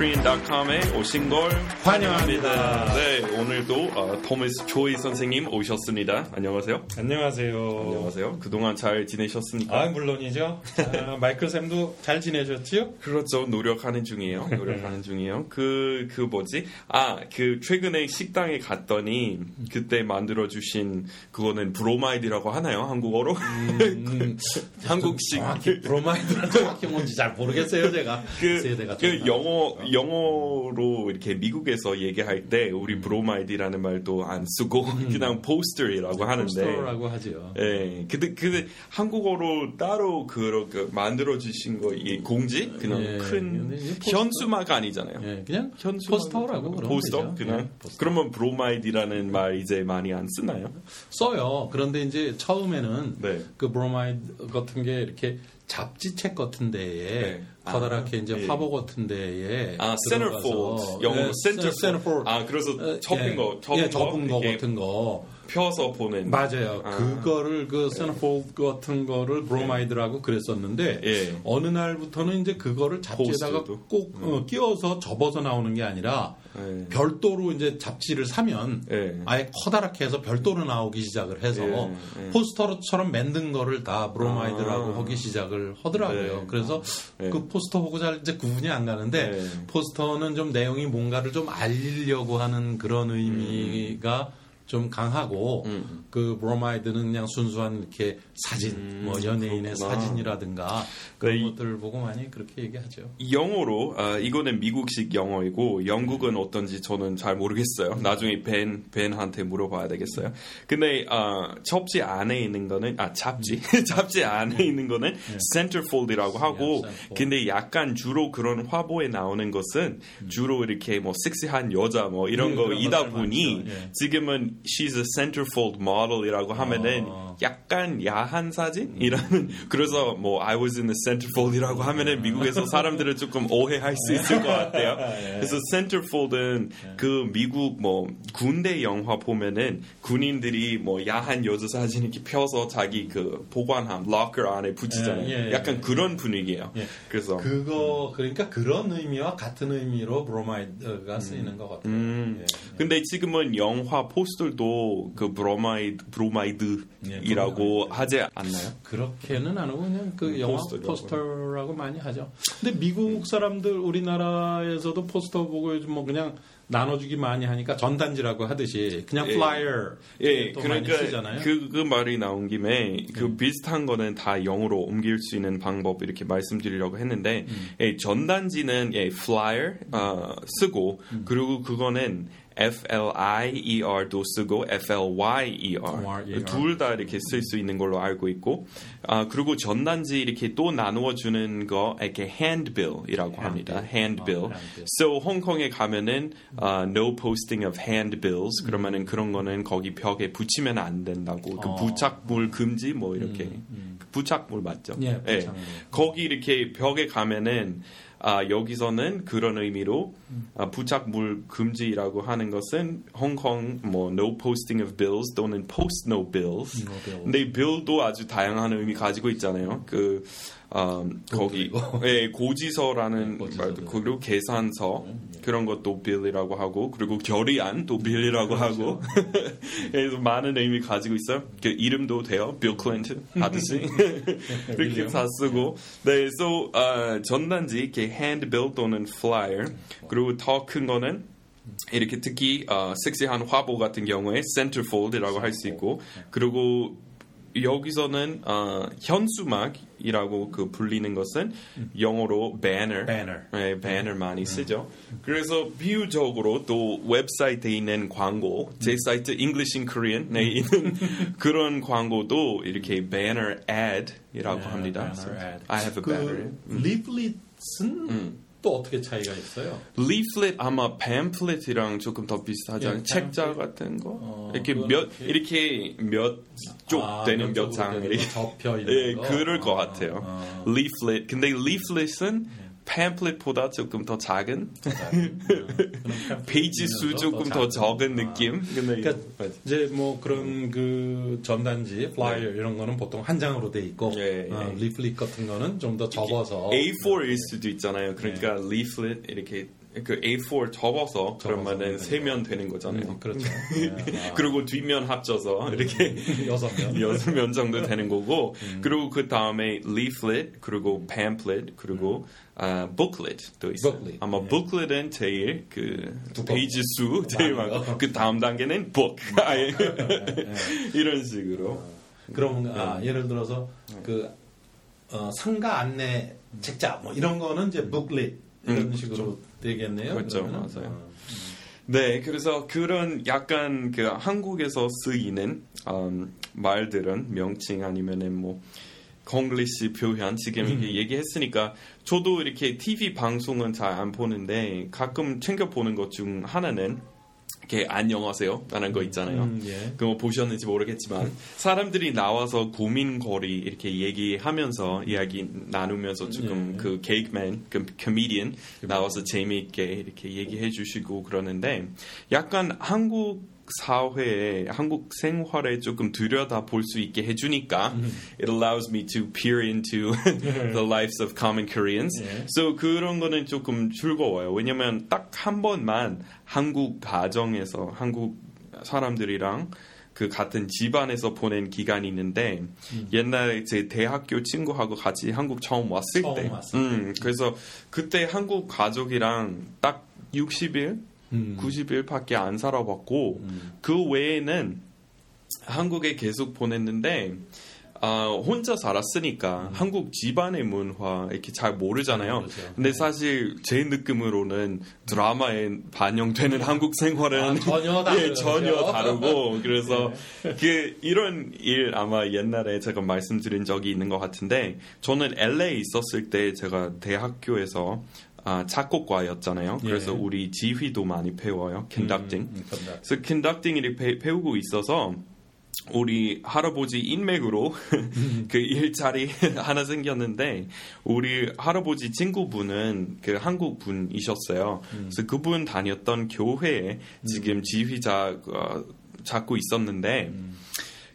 EnglishinKorean.com에 오신 걸 환영합니다. 네, 오늘도 어, 토마스 조이 선생님 오셨습니다. 안녕하세요. 안녕하세요. 안녕하세요. 그동안 잘 지내셨습니까? 아, 물론이죠. 아, 마이클 쌤도 잘 지내셨지요? 그렇죠. 노력하는 중이에요. 노력하는 중이에요. 그, 그 뭐지? 아, 그 최근에 식당에 갔더니 그때 만들어주신 그거는 브로마이드라고 하나요? 한국어로? 음, 한국식. 정확히 브로마이드는 정확히 뭔지 잘 모르겠어요, 제가. 그, 그좀 영어 영어로 이렇게 미국에서 얘기할 때 우리 음. 브로마이드라는 말도 안 쓰고 그냥 포스터라고 하는데 포스터라고 하죠. 예, 근데 근데 한국어로 따로 그, 그 만들어 주신 거 이 공지 그냥 예, 큰 근데 이제 포스터. 현수막 아니잖아요. 예, 그냥 현수막 포스터라고 그러면 포스터. 그냥 예, 포스터. 그러면 브로마이드라는 말 이제 많이 안 쓰나요? 써요. 그런데 이제 처음에는 네. 그 브로마이드 같은 게 이렇게 잡지책 같은 데에 네. 커다랗게 아, 이제 예. 화보 같은 데에 아, centerfold 영어로 예, centerfold. centerfold. 아, 그래서 어, 접은 예, 거, 접은 예, 거 접은 거 같은 거 펴서 보는 맞아요. 아. 그거를 그 centerfold 같은 거를 브로마이드라고 그랬었는데 예. 어느 날부터는 이제 그거를 잡지에다가 포스터도? 꼭 어, 끼워서 접어서 나오는 게 아니라 예. 별도로 이제 잡지를 사면 예. 아예 커다랗게 해서 별도로 나오기 시작을 해서 예, 예. 포스터처럼 만든 거를 다 브로마이드라고 아. 하기 시작을 하더라고요. 네. 그래서 예. 그 포스터 보고 잘 이제 구분이 안 가는데 예. 포스터는 좀 내용이 뭔가를 좀 알리려고 하는 그런 의미가 좀 강하고 음. 그 브로마이드는 그냥 순수한 이렇게 사진, 뭐 연예인의 음, 그렇구나. 사진이라든가 그런 네, 이- 것들을 보고 많이 그렇게 얘기하죠. 영어로 아, 이거는 미국식 영어이고 영국은 어떤지 저는 잘 모르겠어요. 나중에 벤 벤한테 물어봐야 되겠어요. 근데 아, 접지 안에 있는 거는 아 잡지 잡지 안에 있는 거는 centerfold이라고 하고 네, centerfold. 근데 약간 주로 그런 화보에 나오는 것은 주로 이렇게 뭐 섹시한 여자 뭐 이런 음, 거 그런 이다 것들 보니. 예. 지금은 she's a centerfold model이라고 하면은 어. 약간 야한 사진이라는 그래서 뭐 I was in the centerfold이라고 하면은 미국에서 사람들은 조금 오해할 수 있을 것 같아요. 그래서 centerfold은 그 미국 뭐 군대 영화 보면은 군인들이 뭐 야한 여자 사진 이렇게 펴서 자기 그 보관함 locker 안에 붙이잖아요. 예, 예, 예. 약간 그런 분위기예요. 예. 그래서 그거 그러니까 그런 의미와 같은 의미로 브로마이드가 쓰이는 것 같아요. 음. 예. 근데 지금은 영화 포스터 도 그 브로마이드 브로마이드이라고 하지 않나요? 그렇게는 안 하고 그냥 그 영화 포스터라고. 포스터라고 많이 하죠. 근데 미국 사람들 우리나라에서도 포스터 보고 요즘 뭐 그냥 나눠주기 많이 하니까 전단지라고 하듯이 그냥 예. flyer 예, 또 많이 그러니까 쓰잖아요. 그, 그 말이 나온 김에 그 비슷한 거는 다 영어로 옮길 수 있는 방법 이렇게 말씀드리려고 했는데 예, 전단지는 예, flyer 어, 쓰고 그리고 그거는 F L I E R도 쓰고 F L Y E R ER. 둘 다 이렇게 쓸 수 있는 걸로 알고 있고 아 그리고 전단지 이렇게 또 나누어 주는 거 이렇게 handbill이라고 합니다. handbill. 아. So 홍콩에 가면은 아, no posting of handbills 그러면은 그런 거는 거기 벽에 붙이면 안 된다고 그 어. 부착물 금지 뭐 이렇게 그 부착물 맞죠? 예, 부착물. 거기 이렇게 벽에 가면은 아, 여기서는 그런 의미로 아, 부착물 금지라고 하는 것은 홍콩 뭐 no posting of bills 또는 post no bills. No bills. 근데 bill도 아주 다양한 의미 가지고 있잖아요. 그 음, 거기 예, 고지서라는 네, 말도 그리고. 계산서 그런 것도 bill이라고 하고 그리고 결의안도 bill이라고 하고. 그래서 많은 의미 가지고 있어요. 그 이름도 돼요. 빌 클린턴 아저씨. 이렇게 다 쓰고. 네, so 아, 전단지 이렇게 handbill 또는 flyer. 그리고 더 큰 거는 이렇게 특히 어, 섹시한 화보 같은 경우에 centerfold이라고 할 수 있고. 그리고 여기서는 어, 현수막 이라고 그 불리는 것은 영어로 banner, Banner. 네, banner 많이 쓰죠. 그래서 비유적으로 또 웹사이트에 있는 광고, 제 사이트 English in Korean 네 있는 그런 광고도 이렇게 banner ad이라고 네, 합니다. banner ad. I have a banner. 그 리플릿은 또 어떻게 차이가 있어요? leaflet 아마 pamphlet이랑 조금 더 비슷하지 않아요? 예, 책자. 같은 거 어, 이렇게 몇 이렇게- 이렇게 몇쪽 아, 되는 몇 장 이렇게 거, 접혀 있는 예 거? 그럴 것 아, 같아요 아. leaflet 근데 leaflet은 팸플릿보다 조금 더 작은 그런 페이지 수 조금 더 적은 아. 느낌. 그러니까 이제 뭐 그런 그 전단지, flyer 이런 거는 보통 한 장으로 돼 있고 예, 예. 어, 리플릿 같은 거는 좀 더 접어서 A4일 수도 있잖아요. 그러니까 leaflet 이렇게 그 A4 접어서 그러면은 되는 세면 되는 거잖아요. 음, 그렇죠. 예, 그리고 뒷면 합쳐서 이렇게 아, 여섯 면. 여섯 면 정도 되는 거고 음. 그리고 그 다음에 leaflet 그리고 pamphlet 그리고 아, booklet도 있어요. 음. booklet, 아마 예. booklet은 제일 그 두껍고. 페이지 수 제일 많고 거. 그 다음 단계는 book 아예 예. 이런 식으로 그럼 네. 아, 예를 들어서 그 어, 상가 안내 책자 뭐 이런 거는 이제 북릿 이런 음, 식으로 되겠네요. 그렇죠, 그러면은. 맞아요. 어. 네, 그래서 그런 약간 그 한국에서 쓰이는 음, 말들은 명칭 아니면은 뭐 콩글리시 표현 지금 이렇게 얘기했으니까 저도 이렇게 TV 방송은 잘 안 보는데 가끔 챙겨 보는 것 중 하나는 이렇게 안녕하세요 라는 거 있잖아요. 음, 예. 그거 보셨는지 모르겠지만 사람들이 나와서 고민거리 이렇게 얘기하면서 이야기 나누면서 조금 예. 그 케이크맨 그 코미디언 나와서 재미있게 이렇게 얘기해 주시고 그러는데 약간 한국 사회에 한국 생활에 조금 들여다 볼 수 있게 해주니까 it allows me to peer into the lives of common Koreans. 예. So 그런 거는 조금 즐거워요. 왜냐면 딱 한 번만 한국 가정에서 한국 사람들이랑 그 같은 집안에서 보낸 기간이 있는데 옛날에 제 대학교 친구하고 같이 한국 처음 왔을 처음 때, 왔을 음, 그래서 그때 한국 가족이랑 딱 60일, 음. 90일밖에 안 살아봤고 음. 그 외에는 한국에 계속 보냈는데 아, 혼자 살았으니까 한국 집안의 문화 이렇게 잘 모르잖아요. 음. 모르죠. 근데 사실 제 느낌으로는 드라마에 반영되는 한국 생활은 아, 전혀. 예, 전혀 다르고 그래서 그 이런 일 아마 옛날에 제가 말씀드린 적이 있는 것 같은데 저는 LA 있었을 때 제가 대학교에서 아, 작곡과였잖아요. 그래서 예. 우리 지휘도 많이 배워요. conducting. 음, conduct. 그래서 배, 배우고 있어서 우리 할아버지 인맥으로 그 일자리 하나 생겼는데 우리 할아버지 친구분은 그 한국 분이셨어요. 그래서 그분 다녔던 교회에 지금 지휘자 어, 잡고 있었는데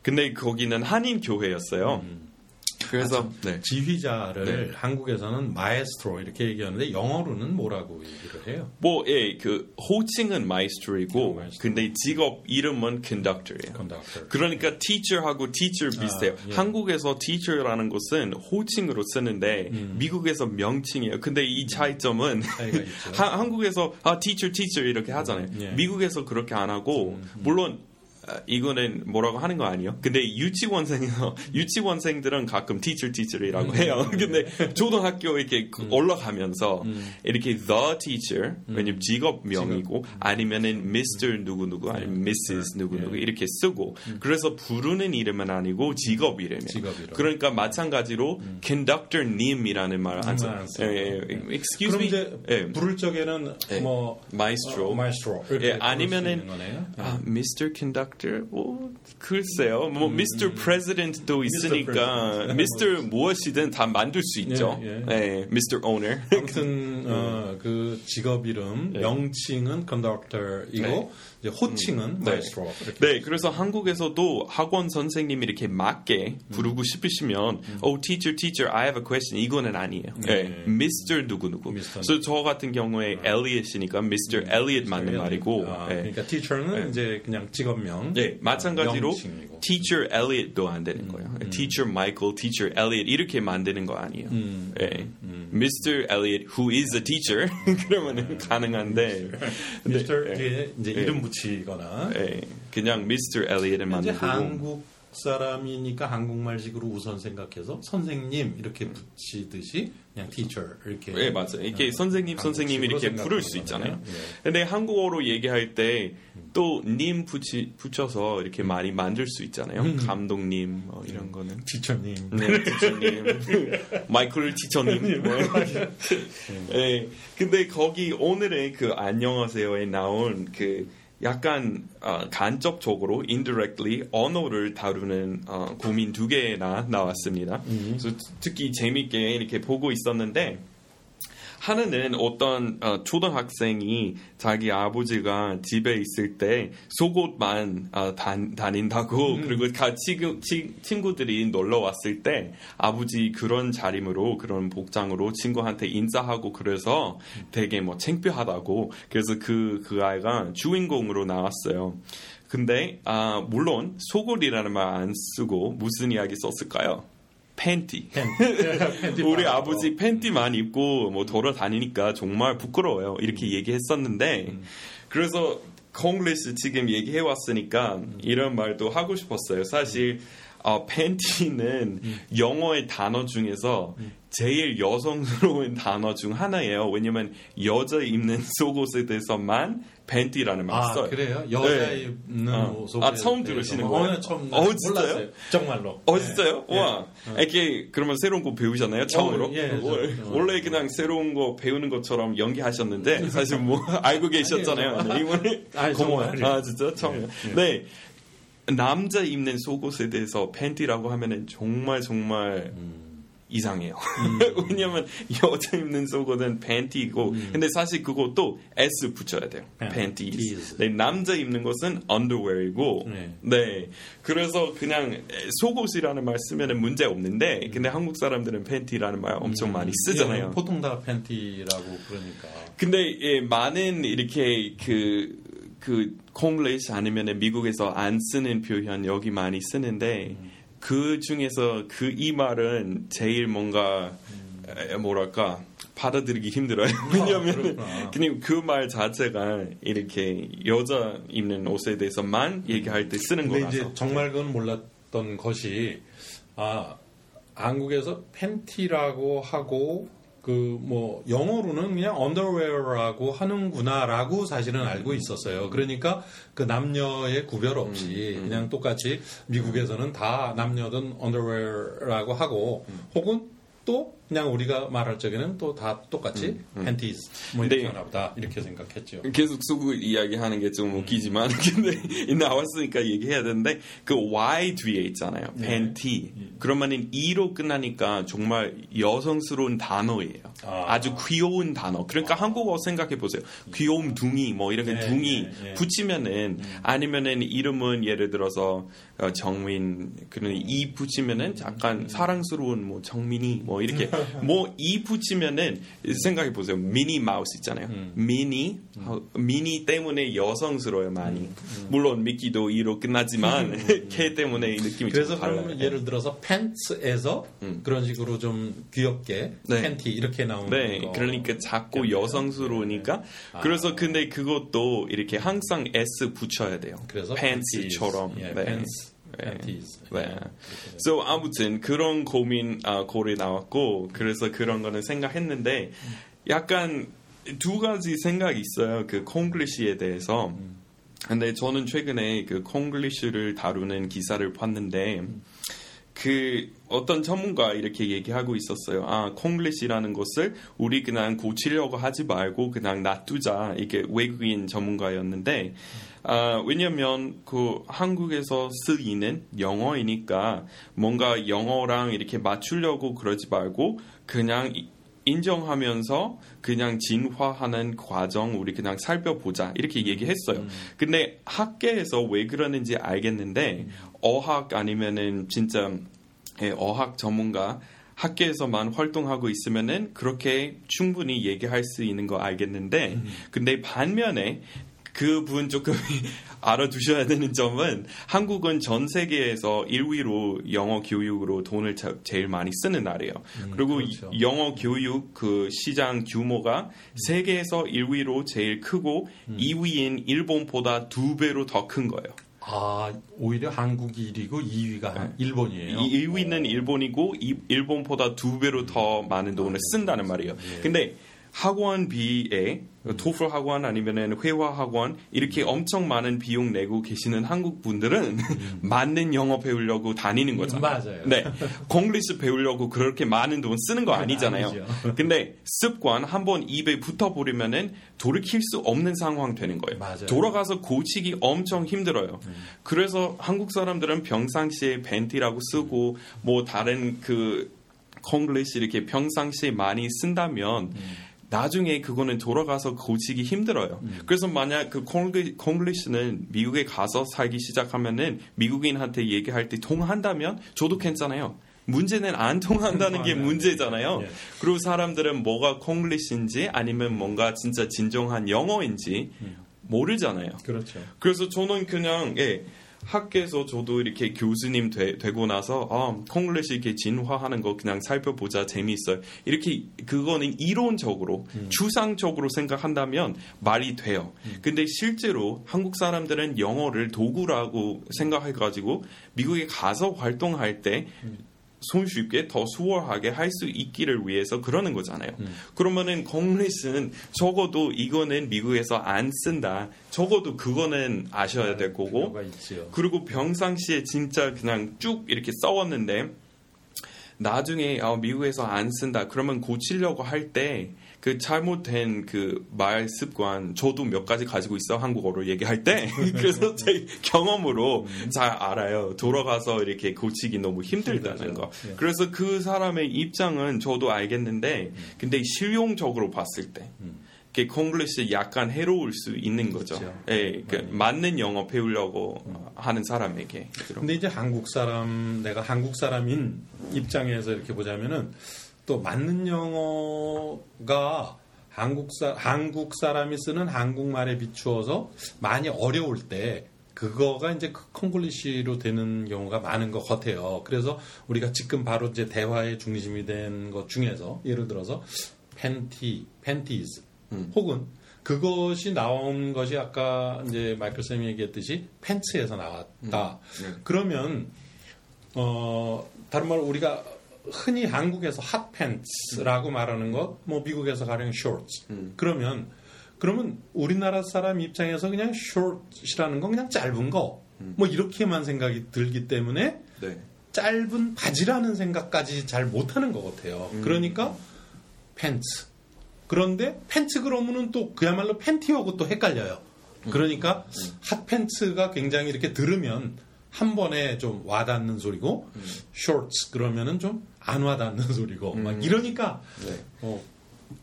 근데 거기는 한인 교회였어요. 그래서 네. 지휘자를 한국에서는 마에스트로 이렇게 얘기하는데 영어로는 뭐라고 얘기를 해요? 뭐, 예, 그 호칭은 maestro이고, maestro. 근데 직업 이름은 conductor예요. conductor. 그러니까 teacher하고 teacher 비슷해요. 예. 한국에서 teacher라는 것은 호칭으로 쓰는데 미국에서 명칭이에요. 근데 이 차이점은 차이가 있죠. 하- 한국에서 아 teacher teacher 이렇게 하잖아요. 예. 미국에서 그렇게 안 하고 물론 아, 이거는 뭐라고 하는 거 아니에요? 근데 유치원생에서 유치원생들은 가끔 teacher teacher이라고 해요. 근데 초등학교 이렇게 그 올라가면서 이렇게 the teacher 왜냐면 직업명이고 아니면은 Mr 누구 누구 아니면 Mrs 누구 누구 이렇게 쓰고 그래서 부르는 이름은 아니고 직업 이름이에요. 직업 이름. 그러니까 마찬가지로 conductor님이라는 말안 써. 안 써요. 예, 예, 예. excuse me. 예. 부를 적에는 예. 뭐 마이스트로. 어, 이렇게 예, 아니면은. 아, Mr. Conductor? 뭐, 글쎄요. 뭐, Mr. President도 있으니까, Mr. 무엇이든 다 만들 수 있죠. 예, 예, Mr. Owner. 아무튼 어, 그 직업 이름 명칭은 conductor이고 네. 호칭은 네. 마이스트로 이렇게 네, 그래서 한국에서도 학원 선생님이 이렇게 맞게 부르고 싶으시면, oh, teacher, teacher, I have a question. 이거는 아니에요. 예, Mr. 누구 누구. Mr. 그래서 저 같은 경우에 Elliot이니까 Mr. Elliot 맞는 말이고, 아, 예. 그러니까 teacher는 이제 그냥 직업명 네, 마찬가지로 명칭이고. teacher Elliot도 안 되는 거예요. teacher Michael, teacher Elliot 이렇게 만드는 거 아니에요. 예. Mr. Elliot who is a teacher 그러면은 가능한데 Mr. 예, 뒤에 이제 예. 이름 붙 이거나 예, 그냥 Mr. Elliot을 이제 만들고 한국 사람이니까 한국말식으로 우선 생각해서 선생님 이렇게 붙이듯이 그냥 teacher 이렇게 예, 맞아요. 이렇게 어, 선생님, 선생님 이렇게 부를 수 있잖아요. 거네요. 근데 한국어로 얘기할 때 또 님 붙이, 붙여서 이렇게 많이 만들 수 있잖아요. 감독님 뭐 이런 거는. 예. teacher님 네, 티처님. 마이클 티처님. 뭐. 네, 근데 거기 오늘의 그 안녕하세요에 나온 그 약간 어, 간접적으로 indirectly 언어를 다루는 어, 고민 두 개나 나왔습니다. 그래서 특히 재밌게 이렇게 보고 있었는데 하나는 어떤 어, 초등학생이 자기 아버지가 집에 있을 때 속옷만 어, 다, 다닌다고 그리고 같이 그 치- 친구들이 놀러 왔을 때 아버지 그런 자림으로 그런 복장으로 친구한테 인사하고 그래서 되게 뭐 창피하다고 그래서 그그 아이가 주인공으로 나왔어요. 근데 아 물론 속옷이라는 말 안 쓰고 무슨 이야기 썼을까요? 팬티. 팬티 우리. 아버지 팬티만 입고 뭐 돌아다니니까 정말 부끄러워요. 이렇게 얘기했었는데 그래서 콩글리시 지금 얘기해 왔으니까 이런 말도 하고 싶었어요. 사실 어, 팬티는 영어의 단어 중에서 제일 여성스러운 단어 중 하나예요. 왜냐면 여자 입는 속옷에 대해서만 팬티라는 말아 써요. 그래요? 여자 네. 입는 어. 속에 아, 처음. 들으시는 어, 거예요? 처음 어, 진짜요? 몰랐어요. 정말로. 어 네. 진짜요? 예. 와 이렇게 그러면 새로운 거 배우잖아요 처음으로. 예, 저- 원- 저- 원래 그냥 새로운 거 배우는 것처럼 연기하셨는데 사실 뭐 알고 계셨잖아요. 네, 이번에 고마워요. 아 진짜 처음. 네 남자 입는 속옷에 대해서 팬티라고 하면은 정말 정말 이상해요. 왜냐면 여자 입는 속옷은 팬티고, 근데 사실 그것도 s 붙여야 돼요. 팬티. 팬티. 네, 남자 입는 것은 underwear이고, 네. 네. 그래서 그냥 속옷이라는 말 쓰면은 문제 없는데, 근데 한국 사람들은 팬티라는 말 엄청 많이 쓰잖아요. 예, 보통 다 팬티라고 그러니까. 근데 예, 많은 이렇게 그, 그 콩글리시 아니면 미국에서 안 쓰는 표현 여기 많이 쓰는데 그 중에서 그 이 말은 제일 뭔가 에, 뭐랄까 받아들이기 힘들어요. 왜냐면 그렇구나. 그냥 그 말 자체가 이렇게 여자 입는 옷에 대해서만 얘기할 때 쓰는 거라서. 이제 정말 그건 몰랐던 것이 아 한국에서 팬티라고 하고 그 뭐 영어로는 그냥 underwear라고 하는구나라고 사실은 알고 있었어요. 그러니까 그 남녀의 구별 없이 그냥 똑같이 미국에서는 다 남녀든 underwear라고 하고 혹은 또 그냥 우리가 말할 적에는 또 다 똑같이 팬티스 뭐 이렇게 네. 하나 보다 이렇게 생각했죠. 계속 속옷 이야기하는 게 좀 웃기지만 근데 나왔으니까 얘기해야 되는데 그 Y 뒤에 있잖아요. 팬티. 그러면은 E로 끝나니까 정말 여성스러운 단어예요. 아. 아. 주 귀여운 단어. 그러니까 한국어 생각해 보세요. 귀여운 둥이 뭐 이렇게 네, 둥이 네, 네. 붙이면은 아니면은 이름은 예를 들어서 어, 정민 그런 이 붙이면은 약간 사랑스러운 뭐 정민이 뭐 이렇게 뭐 이 붙이면은 생각해 보세요. 미니 마우스 있잖아요. 미니 어, 미니 때문에 여성스러워요 많이. 물론 미끼도 이로 끝나지만 K 때문에 이 느낌이 그래서. 그러면 예를 들어서 팬츠에서 그런 식으로 좀 귀엽게 네. 팬티 이렇게 나오는 네, 거. 그러니까 작고 여성스러우니까 아. 그래서 근데 그것도 이렇게 항상 S 붙여야 돼요. 그래서 팬츠처럼. 팬티즈. 예, 네. 팬츠. 네. 네. 예. So 아무튼 그런 고민 아, 고리 나왔고 그래서 그런 거는 생각했는데 약간 두 가지 생각이 있어요. 그 콩글리시에 대해서. 근데 저는 최근에 그 콩글리시를 다루는 기사를 봤는데 그 어떤 전문가 이렇게 얘기하고 있었어요. 아, 콩글리시라는 것을 우리 그냥 고치려고 하지 말고 그냥 놔두자. 이게 외국인 전문가였는데 아, 왜냐면 그 한국에서 쓰이는 영어이니까 뭔가 영어랑 이렇게 맞추려고 그러지 말고 그냥 이- 인정하면서 그냥 진화하는 과정 우리 그냥 살펴보자. 이렇게 얘기했어요. 근데 학계에서 왜 그러는지 알겠는데 어학 아니면은 진짜 예, 어학 전문가 학계에서만 활동하고 있으면은 그렇게 충분히 얘기할 수 있는 거 알겠는데 근데 반면에 그분 조금 알아두셔야 되는 점은 한국은 전 세계에서 1위로 영어 교육으로 돈을 자- 제일 많이 쓰는 나라예요. 그리고 그렇죠. 이- 영어 교육 그 시장 규모가 세계에서 1위로 제일 크고 2위인 일본보다 두 배로 더 큰 거예요. 아 오히려 한국이 1위고 2위가 일본이에요. 이 1위는 일본이고 이- 일본보다 두 배로 더 많은 돈을 쓴다는 말이에요. 근데 학원비에 토플 학원 아니면은 회화 학원 이렇게 엄청 많은 비용 내고 계시는 한국 분들은 맞는 영어 배우려고 다니는 거잖아요. 맞아요. 네, 콩글리시 배우려고 그렇게 많은 돈 쓰는 거 아니잖아요. 아니죠. 근데 습관 한번 입에 붙어 버리면은 돌이킬 수 없는 상황 되는 거예요. 맞아요. 돌아가서 고치기 엄청 힘들어요. 그래서 한국 사람들은 평상시에 벤티라고 쓰고 뭐 다른 그 콩글리시 이렇게 평상시에 많이 쓴다면 나중에 그거는 돌아가서 고치기 힘들어요. 음. 그래서 만약 그 콩글리- 콩글리시는 미국에 가서 살기 시작하면은 미국인한테 얘기할 때 통한다면 저도 괜찮아요. 문제는 안 통한다는 게. 문제잖아요. 예. 그리고 사람들은 뭐가 콩글리시인지 아니면 뭔가 진짜 진정한 영어인지 음. 모르잖아요. 그렇죠. 그래서 저는 그냥 예, 학교에서 저도 이렇게 교수님 되, 고 나서 아, 콩글리시 이렇게 진화하는 거 그냥 살펴보자 재미있어요. 이렇게 그거는 이론적으로 추상적으로 생각한다면 말이 돼요. 근데 실제로 한국 사람들은 영어를 도구라고 생각해 가지고 미국에 가서 활동할 때 손쉽게 더 수월하게 할 수 있기를 위해서 그러는 거잖아요. 그러면은 콩글리시는 적어도 이거는 미국에서 안 쓴다. 적어도 그거는 아셔야 될 거고 필요가 있지요. 그리고 평상시에 진짜 그냥 쭉 이렇게 써왔는데 나중에 아, 미국에서 안 쓴다. 그러면 고치려고 할 때 그 잘못된 그 말 습관 저도 몇 가지 가지고 있어 한국어로 얘기할 때 그래서 제 경험으로 잘 알아요. 돌아가서 이렇게 고치기 너무 힘들다는. 거. 예. 그래서 그 사람의 입장은 저도 알겠는데 근데 실용적으로 봤을 때그 콩글리시 약간 해로울 수 있는 거죠. 그렇죠. 예, 그 맞는 영어 배우려고 하는 사람에게. 근데 이제 한국 사람, 내가 한국 사람인 입장에서 이렇게 보자면은 또 맞는 영어가 한국 사 한국 사람이 쓰는 한국말에 비추어서 많이 어려울 때 그거가 이제 그 콩글리시로 되는 경우가 많은 것 같아요. 그래서 우리가 지금 바로 이제 대화의 중심이 된 것 중에서 예를 들어서 팬티, 팬티즈 혹은 그것이 나온 것이 아까 이제 마이클 쌤이 얘기했듯이 팬츠에서 나왔다. 네. 그러면 어 다른 말로 우리가 흔히 한국에서 핫팬츠라고 말하는 것, 뭐 미국에서 가령 쇼츠. 음. 그러면 그러면 우리나라 사람 입장에서 그냥 쇼츠라는 건 그냥 짧은 거. 뭐 이렇게만 생각이 들기 때문에 네. 짧은 바지라는 생각까지 잘 못하는 것 같아요. 음. 그러니까 팬츠. 그런데 팬츠 그러면은 또 그야말로 팬티하고 또 헷갈려요. 음. 그러니까 핫 팬츠가 굉장히 이렇게 들으면 한 번에 좀 와닿는 소리고 음. 쇼츠 그러면은 좀 안 와닿는 소리고 막 음. 이러니까 네. 어,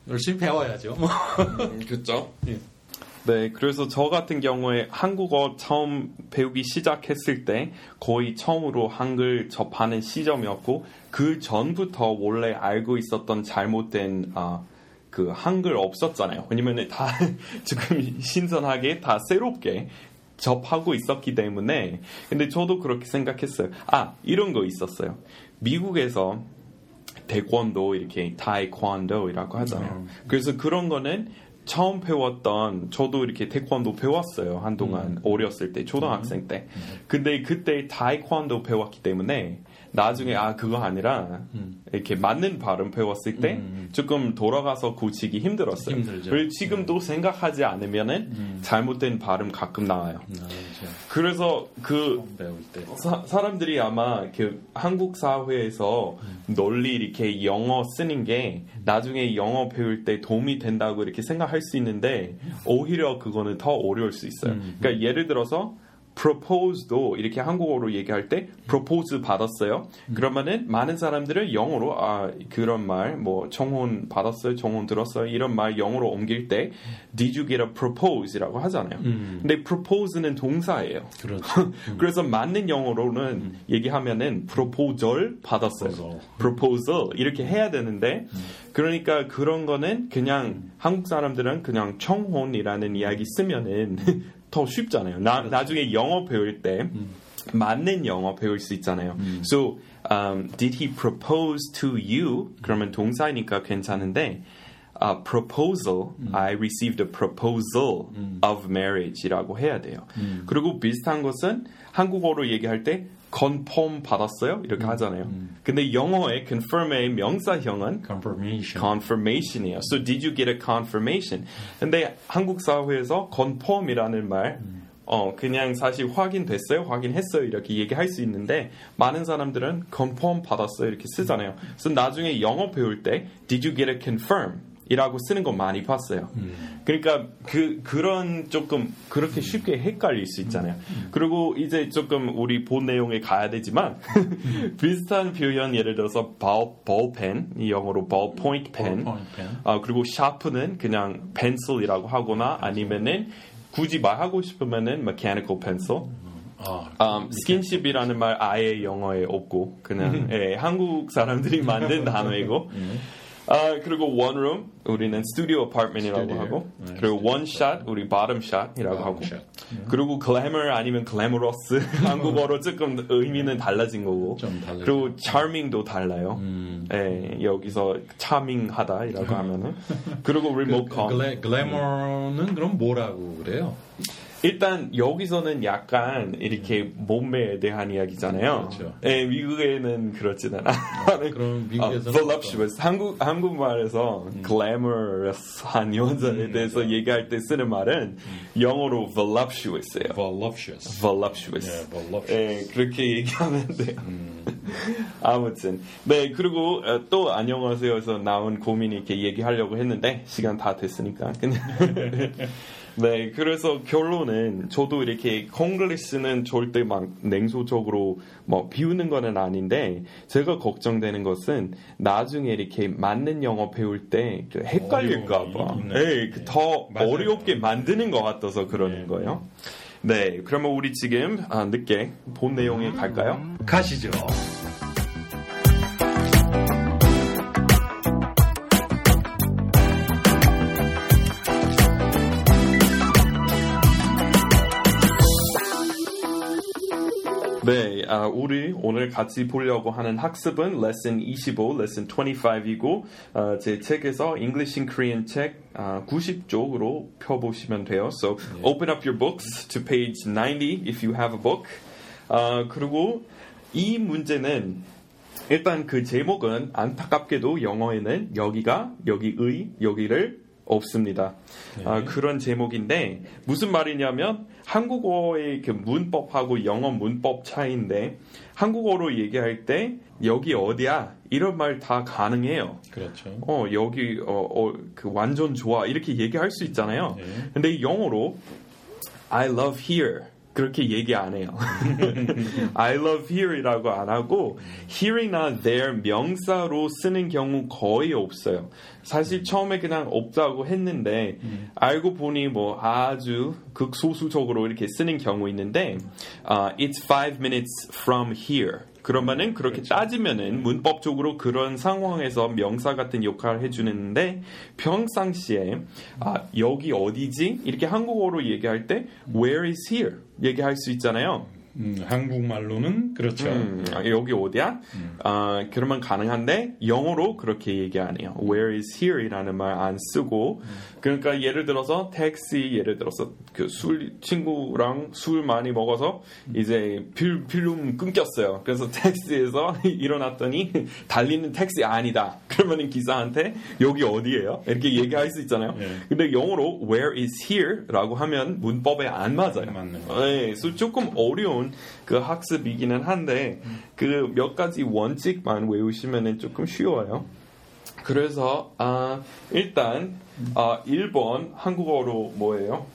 열심히 배워야죠. 그렇죠. 예. 네, 그래서 저 같은 경우에 한국어 처음 배우기 시작했을 때 거의 처음으로 한글 접하는 시점이었고 그 전부터 원래 알고 있었던 잘못된 아, 그 한글 없었잖아요. 왜냐면 다 지금 신선하게 다 새롭게 접하고 있었기 때문에 근데 저도 그렇게 생각했어요. 아 이런 거 있었어요. 미국에서 태권도 이렇게 타이콘도이라고 하잖아요. 그래서 그런 거는 처음 배웠던 저도 이렇게 태권도 배웠어요 한동안 어렸을 때 초등학생 때. 근데 그때 타이콘도 배웠기 때문에 나중에 아 그거 아니라 이렇게 맞는 발음 배웠을 때 조금 돌아가서 고치기 힘들었어요. 힘들죠. 그리고 지금도 생각하지 않으면은 잘못된 발음 가끔 나와요. 그래서 그. 사, 사람들이 아마 그 한국 사회에서 널리 이렇게 영어 쓰는 게 나중에 영어 배울 때 도움이 된다고 이렇게 생각할 수 있는데 오히려 그거는 더 어려울 수 있어요. 그러니까 예를 들어서 propose도 이렇게 한국어로 얘기할 때 propose 받았어요. 그러면은 많은 사람들은 영어로 아 그런 말 뭐 청혼 받았어요, 청혼 들었어요 이런 말 영어로 옮길 때 did you get a propose라고 하잖아요. 근데 propose는 동사예요. 그렇죠. 그래서 맞는 영어로는 얘기하면은 proposal 받았어요. Proposal. proposal 이렇게 해야 되는데 그러니까 그런 거는 그냥 한국 사람들은 그냥 청혼이라는 이야기 쓰면은 더 쉽잖아요. 나, 나중에 영어 배울 때 맞는 영어 배울 수 있잖아요. So um, did he propose to you? 그러면 동사니까 괜찮은데 uh, proposal, I received a proposal of marriage이라고 해야 돼요. 그리고 비슷한 것은 한국어로 얘기할 때 confirm 받았어요 이렇게 하잖아요. 근데 영어의 confirm의 명사형은 confirmation. confirmation이에요. So did you get a confirmation? 근데 한국 사회에서 confirm이라는 말 어, 그냥 사실 확인됐어요, 확인했어요 이렇게 얘기할 수 있는데 많은 사람들은 confirm 받았어요 이렇게 쓰잖아요. 그래서 나중에 영어 배울 때 did you get a confirm? 이라고 쓰는 거 많이 봤어요. 그러니까 그 그런 조금 그렇게 쉽게 헷갈릴 수 있잖아요. 그리고 이제 조금 우리 본 내용에 가야 되지만 비슷한 표현 예를 들어서 ball, ball pen 이 영어로 ball point pen. 아 그리고 샤프는 그냥 펜슬이라고 하거나 아니면은 굳이 말하고 싶으면은 mechanical pencil. 아, 음, 스킨십이라는 말 아예 영어에 없고 그냥 예, 한국 사람들이 만든 단어이고 아 그리고 원룸 우리는 studio apartment이라고 studio. 하고 네, 그리고 원샷 우리 bottoms up이라고 하고 샷. 그리고 글래머 아니면 glamorous 한국어로 조금 의미는 달라진 거고. 그리고 charming도 달라요. 음. 예, 여기서 charming하다이라고 하면은 그리고 그, 리모컨 글래, 글래머는 그럼 뭐라고 그래요? 일단 여기서는 약간 이렇게 몸매에 대한 이야기잖아요. 그렇죠. 예, 미국에는 그렇진 않아. 그럼 아, 미국에서는 voluptuous. 한국 한국말에서 glamorous한 여자에 대해서 얘기할 때 쓰는 말은 영어로 voluptuous예요. voluptuous. voluptuous. 예, voluptuous. 예, 그렇게 얘기하면 돼요. 아무튼 네 그리고 어, 또 안녕하세요에서 나온 고민이 이렇게 얘기하려고 했는데 시간 다 됐으니까 그냥 네 그래서 결론은 저도 이렇게 콩글리시는 절대 막 냉소적으로 뭐 비우는 거는 아닌데 제가 걱정되는 것은 나중에 이렇게 맞는 영어 배울 때 헷갈릴까봐 어려움이 있는 네, 그더 맞아요. 어렵게 만드는 것 같아서 그러는 네. 거예요. 네, 그러면 우리 지금 아, 늦게 본 내용에 갈까요? 가시죠. 네, 아, 우리 오늘 같이 보려고 하는 학습은 레슨 25, 레슨 25이고 어, 제 책에서 English in Korean 책 아, 90쪽으로 펴보시면 돼요. So open up your books to page 90 if you have a book. 아, 그리고 이 문제는 일단 그 제목은 안타깝게도 영어에는 여기가 여기의 여기를 없습니다. 아, 그런 제목인데 무슨 말이냐면 한국어의 그 문법하고 영어 문법 차이인데 한국어로 얘기할 때 여기 어디야 이런 말 다 가능해요. 그렇죠. 어 여기 어, 어, 그 완전 좋아 이렇게 얘기할 수 있잖아요. 네. 근데 영어로 I love here 그렇게 얘기 안 해요. I love here이라고 안 하고 here이나 there 명사로 쓰는 경우 거의 없어요. 사실 처음에 그냥 없다고 했는데 알고 보니 뭐 아주 극소수적으로 이렇게 쓰는 경우 있는데 아, it's five minutes from here. 그러면은 그렇게 따지면은 문법적으로 그런 상황에서 명사 같은 역할을 해주는데 평상시에 아, 여기 어디지 이렇게 한국어로 얘기할 때 where is here 얘기할 수 있잖아요. 음, 한국말로는 그렇죠. 음, 아, 여기 어디야? 아, 그러면 가능한데 영어로 그렇게 얘기 안 해요. Where is here이라는 말 안 쓰고 그러니까 예를 들어서 택시 예를 들어서 그 술 친구랑 술 많이 먹어서 이제 필, 필름 끊겼어요. 그래서 택시에서 일어났더니 달리는 택시 아니다. 그러면은 기사한테 여기 어디예요? 이렇게 얘기할 수 있잖아요. 네. 근데 영어로 Where is here라고 하면 문법에 안 맞아요. 거. 네, 그래서 조금 어려운 그 학습이기는 한데 그 몇 가지 원칙만 외우시면 조금 쉬워요. 그래서 아, 일단 아, 1번 한국어로 뭐예요?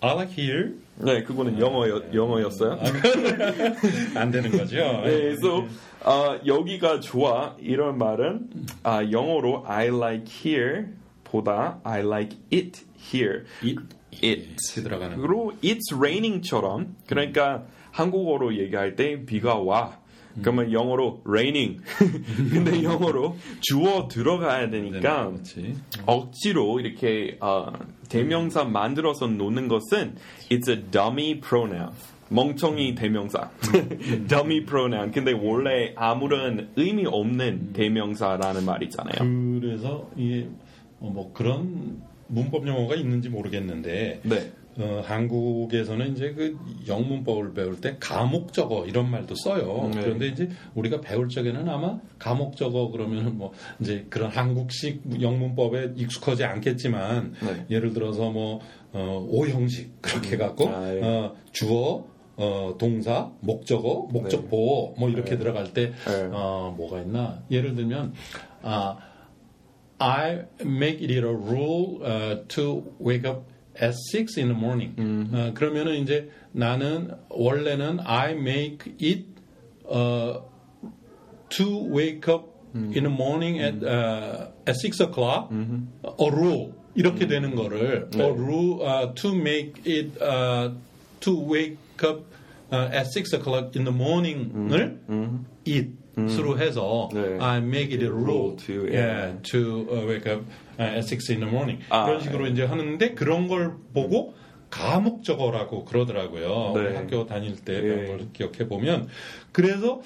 I like here. 네, 그거는 영어였, 영어였어요. 안 되는 거죠. 네, 그래서 아, 여기가 좋아 이런 말은 아, 영어로 I like here 보다 I like it here. it, it. 이 들어가는. 그리고 it's raining처럼 그러니까 한국어로 얘기할 때 비가 와. 그러면 영어로 raining. 근데 영어로 주어 들어가야 되니까 그렇지. 억지로 이렇게 어, 대명사 만들어서 놓는 것은 it's a dummy pronoun. 멍청이 대명사. dummy pronoun. 근데 원래 아무런 의미 없는 대명사라는 말이잖아요. 그래서 이게 어, 뭐 그런 문법 용어가 있는지 모르겠는데 네. 어, 한국에서는 이제 그 영문법을 배울 때 가목적어 이런 말도 써요. 네. 그런데 이제 우리가 배울 적에는 아마 가목적어 그러면은 뭐 이제 그런 한국식 영문법에 익숙하지 않겠지만 네. 예를 들어서 뭐 어, 오형식 그렇게 갖고 아, 예. 어, 주어 어, 동사, 목적어, 목적 보어 뭐 이렇게 들어갈 때 네. 어, 뭐가 있나? 예를 들면 아 I make it a rule uh, to wake up at 6 in the morning. 어, 그러면은 이제 나는 원래는 I make it uh, to wake up in the morning at uh, at 6 o'clock. A rule 이렇게 되는 거를 a rule uh, to make it uh, to wake up uh, at 6 o'clock in the morning을 it으로 해서 네. I make it a rule to, yeah, to uh, wake up at 6 in the morning 아, 그런 식으로 이제 하는데 그런 걸 보고 가목적어라고 그러더라고요. 네. 학교 다닐 때 예. 그런 걸 기억해 보면 그래서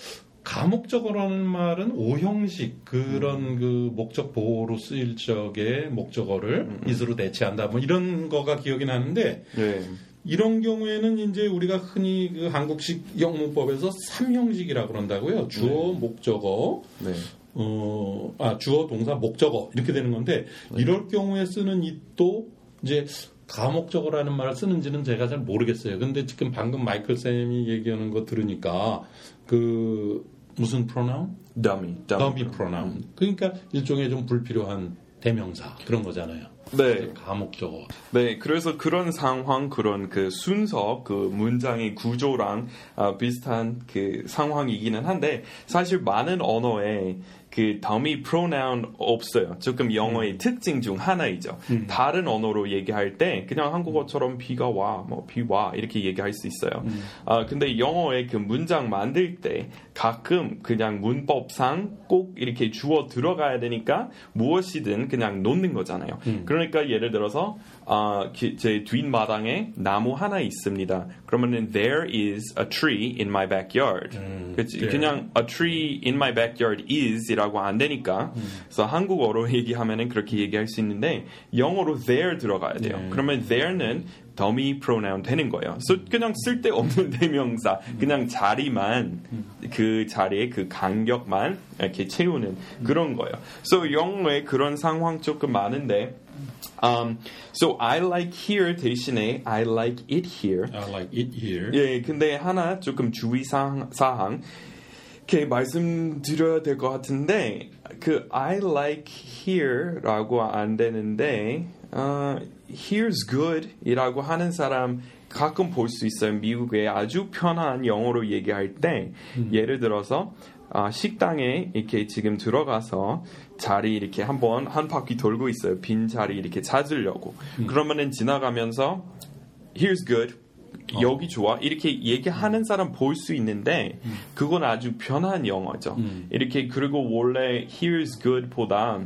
가목적어라는 말은 오형식 그런 그 목적 보호로 쓰일 적의 목적어를 is로 대체한다 뭐 이런 거가 기억이 나는데 네. 이런 경우에는 이제 우리가 흔히 그 한국식 영문법에서 삼형식이라고 그런다고요. 주어, 목적어, 네. 어, 아, 주어, 동사, 목적어 이렇게 되는 건데 이럴 경우에 쓰는 it도 이제 가목적어라는 말을 쓰는지는 제가 잘 모르겠어요. 근데 지금 방금 마이클 쌤이 얘기하는 거 들으니까 그 무슨 pronoun? dummy. dummy pronoun. 그러니까 일종의 좀 불필요한 대명사 그런 거잖아요. 네. 가목적어. 네, 그래서 그런 상황, 그런 그 순서, 그 문장의 구조랑 아, 비슷한 그 상황이기는 한데 사실 많은 언어에 그 dummy pronoun 없어요. 조금 영어의 특징 중 하나이죠. 다른 언어로 얘기할 때 그냥 한국어처럼 비가 와, 뭐 비와 이렇게 얘기할 수 있어요. 아 근데 영어의 그 문장 만들 때 가끔 그냥 문법상 꼭 이렇게 주어 들어가야 되니까 무엇이든 그냥 놓는 거잖아요. 그 러니까 예를 들어서 아, 기- 제 뒷마당에 나무 하나 있습니다. 그러면은 there is a tree in my backyard. 그치? 네. 그냥 a tree in my backyard is이라고 안 되니까. 그래서 한국어로 얘기하면은 그렇게 얘기할 수 있는데 영어로 there 들어가야 돼요. 네. 그러면 there는 dummy pronoun 되는 거예요. 그래서 그냥 쓸데없는 대명사, 그냥 자리만 그 자리에 그 간격만 이렇게 채우는 그런 거예요. 그래서 영어에 그런 상황 조금 많은데 Um, so I like here 대신에 I like it here. I like it here. 예, 근데 하나 조금 주의 사항 사항 이렇게 말씀드려야 될 것 같은데 그 I like here라고 안 되는데 어, here's good이라고 하는 사람 가끔 볼 수 있어요. 미국에 아주 편한 영어로 얘기할 때 예를 들어서 아, 식당에 이렇게 지금 들어가서 자리 이렇게 한번 한 바퀴 돌고 있어요. 빈 자리 이렇게 찾으려고. 그러면은 지나가면서 here's good. 여기 좋아 이렇게 얘기하는 사람 볼 수 있는데 그건 아주 편한 영어죠. 이렇게 그리고 원래 here's good보다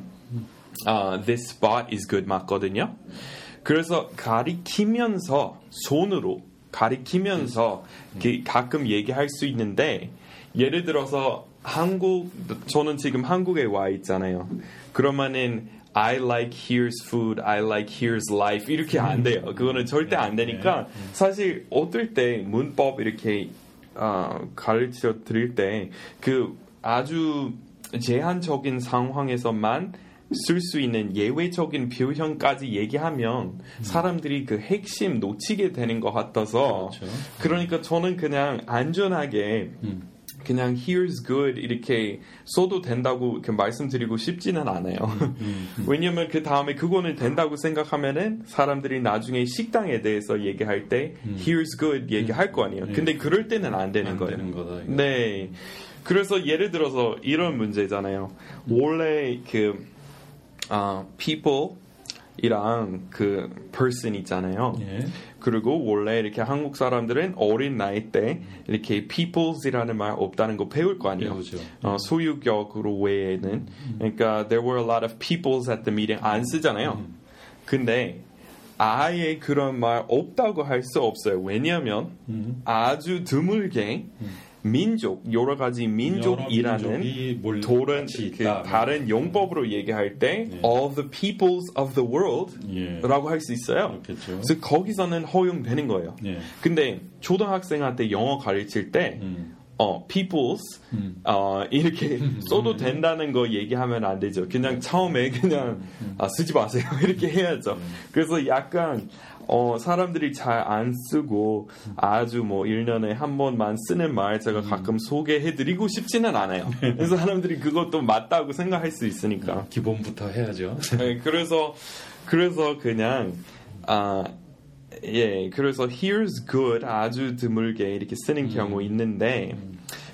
아, this spot is good 맞거든요. 그래서 가리키면서 손으로 가리키면서 그 가끔 얘기할 수 있는데 예를 들어서 한국 저는 지금 한국에 와 있잖아요. 그러면은 I like here's food, I like here's life 이렇게 안 돼요. 그거는 절대 안 되니까 사실 어떨 때 문법 이렇게 어, 가르쳐 드릴 때 그 아주 제한적인 상황에서만 쓸 수 있는 예외적인 표현까지 얘기하면 사람들이 그 핵심 놓치게 되는 것 같아서 그렇죠. 그러니까 저는 그냥 안전하게 그냥 here's good 이렇게 써도 된다고 이렇게 말씀드리고 싶지는 않아요. 왜냐면 그 다음에 그거는 된다고 생각하면은 사람들이 나중에 식당에 대해서 얘기할 때 here's good 얘기할 거 아니에요. 근데 그럴 때는 안 되는 안 거예요. 되는 거다. 이거. 네. 그래서 예를 들어서 이런 문제잖아요. 원래 그 아, people이랑 그 person 있잖아요. 예. 그리고 원래 이렇게 한국 사람들은 어린 나이 때 이렇게 peoples이라는 말 없다는 거 배울 거 아니에요. 배우죠. 어, 소유격으로 외에는 그러니까 there were a lot of peoples at the meeting 안 쓰잖아요. 근데 아예 그런 말 없다고 할 수 없어요. 왜냐하면 아주 드물게 민족 여러 가지 민족이라는 같이 그. 다른 용법으로 얘기할 때 all the peoples of the 예. world라고 할수 있어요. 그렇겠죠. 그래서 거기서는 허용되는 거예요. 예. 근데 초등학생한테 영어 가르칠 때 음. 어, peoples 어, 이렇게 써도 된다는 거 얘기하면 안 되죠. 그냥 처음에 그냥 아, 쓰지 마세요 이렇게 해야죠. 그래서 약간 어, 사람들이 잘 안 쓰고 아주 뭐 1년에 한 번만 쓰는 말 제가 가끔 소개해드리고 싶지는 않아요. 그래서 사람들이 그것도 맞다고 생각할 수 있으니까. 기본부터 해야죠. 네, 그래서 그래서 그냥 아 예, 그래서 here's good 아주 드물게 이렇게 쓰는 경우 있는데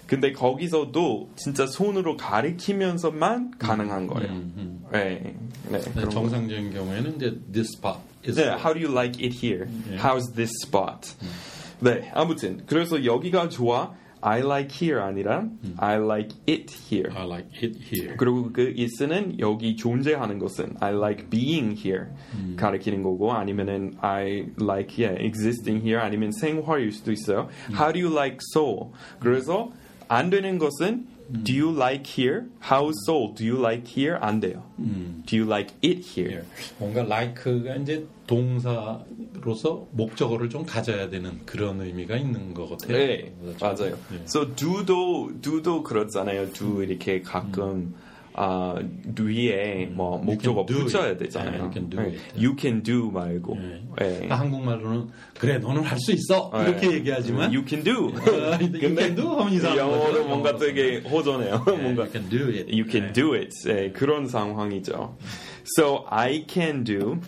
근데 거기서도 진짜 손으로 가리키면서만 가능한 거예요. 음, 음. 네, 네, 네, 그런 거. 정상적인 경우에는 이제 this spot is 네, how do you like it here? 예. How's this spot? 네, 아무튼 그래서 여기가 좋아. I like here 아니라 I like it here. I like it here. 그리고 그 it는 여기 존재하는 것은 I like being here 가리키는 거고 아니면은 I like yeah existing here 아니면 생활일 수도 있어요. How do you like Seoul? 그래서 안 되는 것은 Do you like here? How Seoul? Do you like here? 안 돼요. Do you like it here? 뭔가 like가 이제 동사로서 목적어를 좀 가져야 되는 그런 의미가 있는 것 같아요. 네, 그렇죠? 맞아요. 네. So do도 do도 그렇잖아요. do 이렇게 가끔 아 뒤에 뭐 목적어 붙여야. 되잖아요. 네, you can do 네, it. You can do 말고. 네. 네. 아, 한국말로는 그래 너는 할 수 있어 이렇게 네. 얘기하지만 You can do. 아, you can do 하면 이상한 영어로. 뭔가 되게 호전해요. 네, 뭔가 you can do it. You can 네. do it. 네, 그런 상황이죠. So I can do.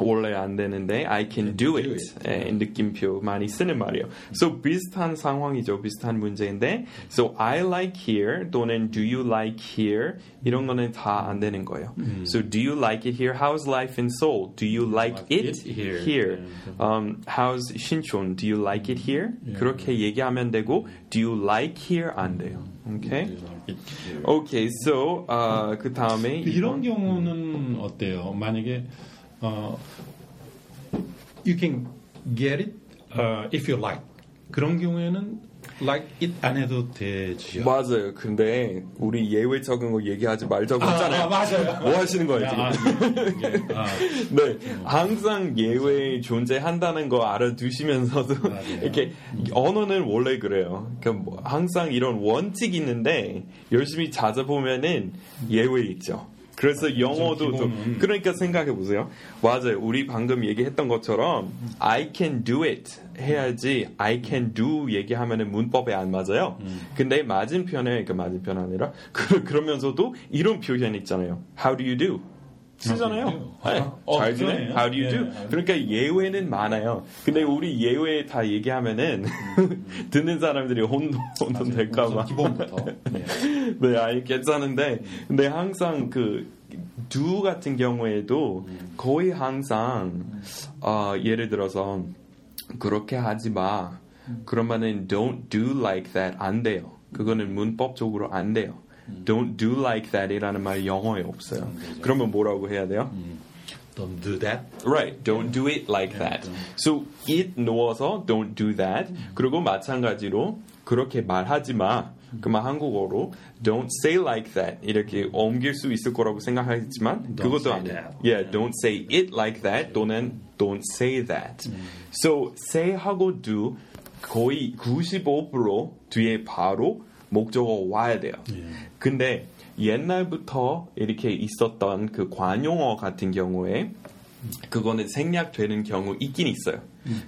원래 안 되는데 I can do it. 예, 느낌표 많이 쓰는 말이에요. So 비슷한 상황이죠. 비슷한 문제인데 So I like here 또는 Do you like here 이런 거는 다 안 되는 거예요. So do you like it here? How's life in Seoul? Do you like it here? 네. Um, how's 신촌? Do you like it here? 그렇게 얘기하면 되고 Do you like here 안 돼요. Here. Okay, so 어, 그 다음에 이런 경우는 어때요? 만약에 어, you can get it uh, if you like 그런 경우에는 like it 안 해도 되지요. 맞아요. 근데 우리 예외 적은 거 얘기하지 말자고 했잖아요. 아, 맞아요. 뭐 하시는 거예요 지금? 아, 이게, 아, 네, 항상 예외 존재한다는 거 알아두시면서도. 이렇게 언어는 원래 그래요. 그러니까 뭐 항상 이런 원칙 있는데 열심히 찾아보면은 예외 있죠. 그래서 영어도 좀 기본은- 그러니까 생각해 보세요. 맞아요. 우리 방금 얘기했던 것처럼 I can do it 해야지 I can do 얘기하면은 문법에 안 맞아요. 근데 맞은편에 그 맞은편 아니라 그, 그러면서도 이런 표현 있잖아요. How do you do? 쓰잖아요. Do? 네, 아, 어, 잘 지내? How do you 예, do? 예. 그러니까 예외는 많아요. 근데 우리 예외 다 얘기하면은 듣는 사람들이 혼돈 혼돈 될까봐. 기본부터. 네. 네, 아니 괜찮은데, 근데 항상 그 do 같은 경우에도 거의 항상 어, 예를 들어서 그렇게 하지 마. 그러면은 don't do like that 안 돼요. 그거는 문법적으로 안 돼요. Don't do like that이라는 말 영어에 없어요. 그러면 뭐라고 해야 돼요? Don't do that. Right. Don't do it like that. So it 넣어서 don't do that. 그리고 마찬가지로 그렇게 말하지 마. 그만 한국어로 don't say like that 이렇게 옮길 수 있을 거라고 생각하지만 Don't 그것도 아니에요. Yeah, don't say it like that 또는 don't say that. So say하고 do 거의 95% 뒤에 바로 목적어 와야 돼요. 근데 옛날부터 이렇게 있었던 그 관용어 같은 경우에 그거는 생략되는 경우 있긴 있어요.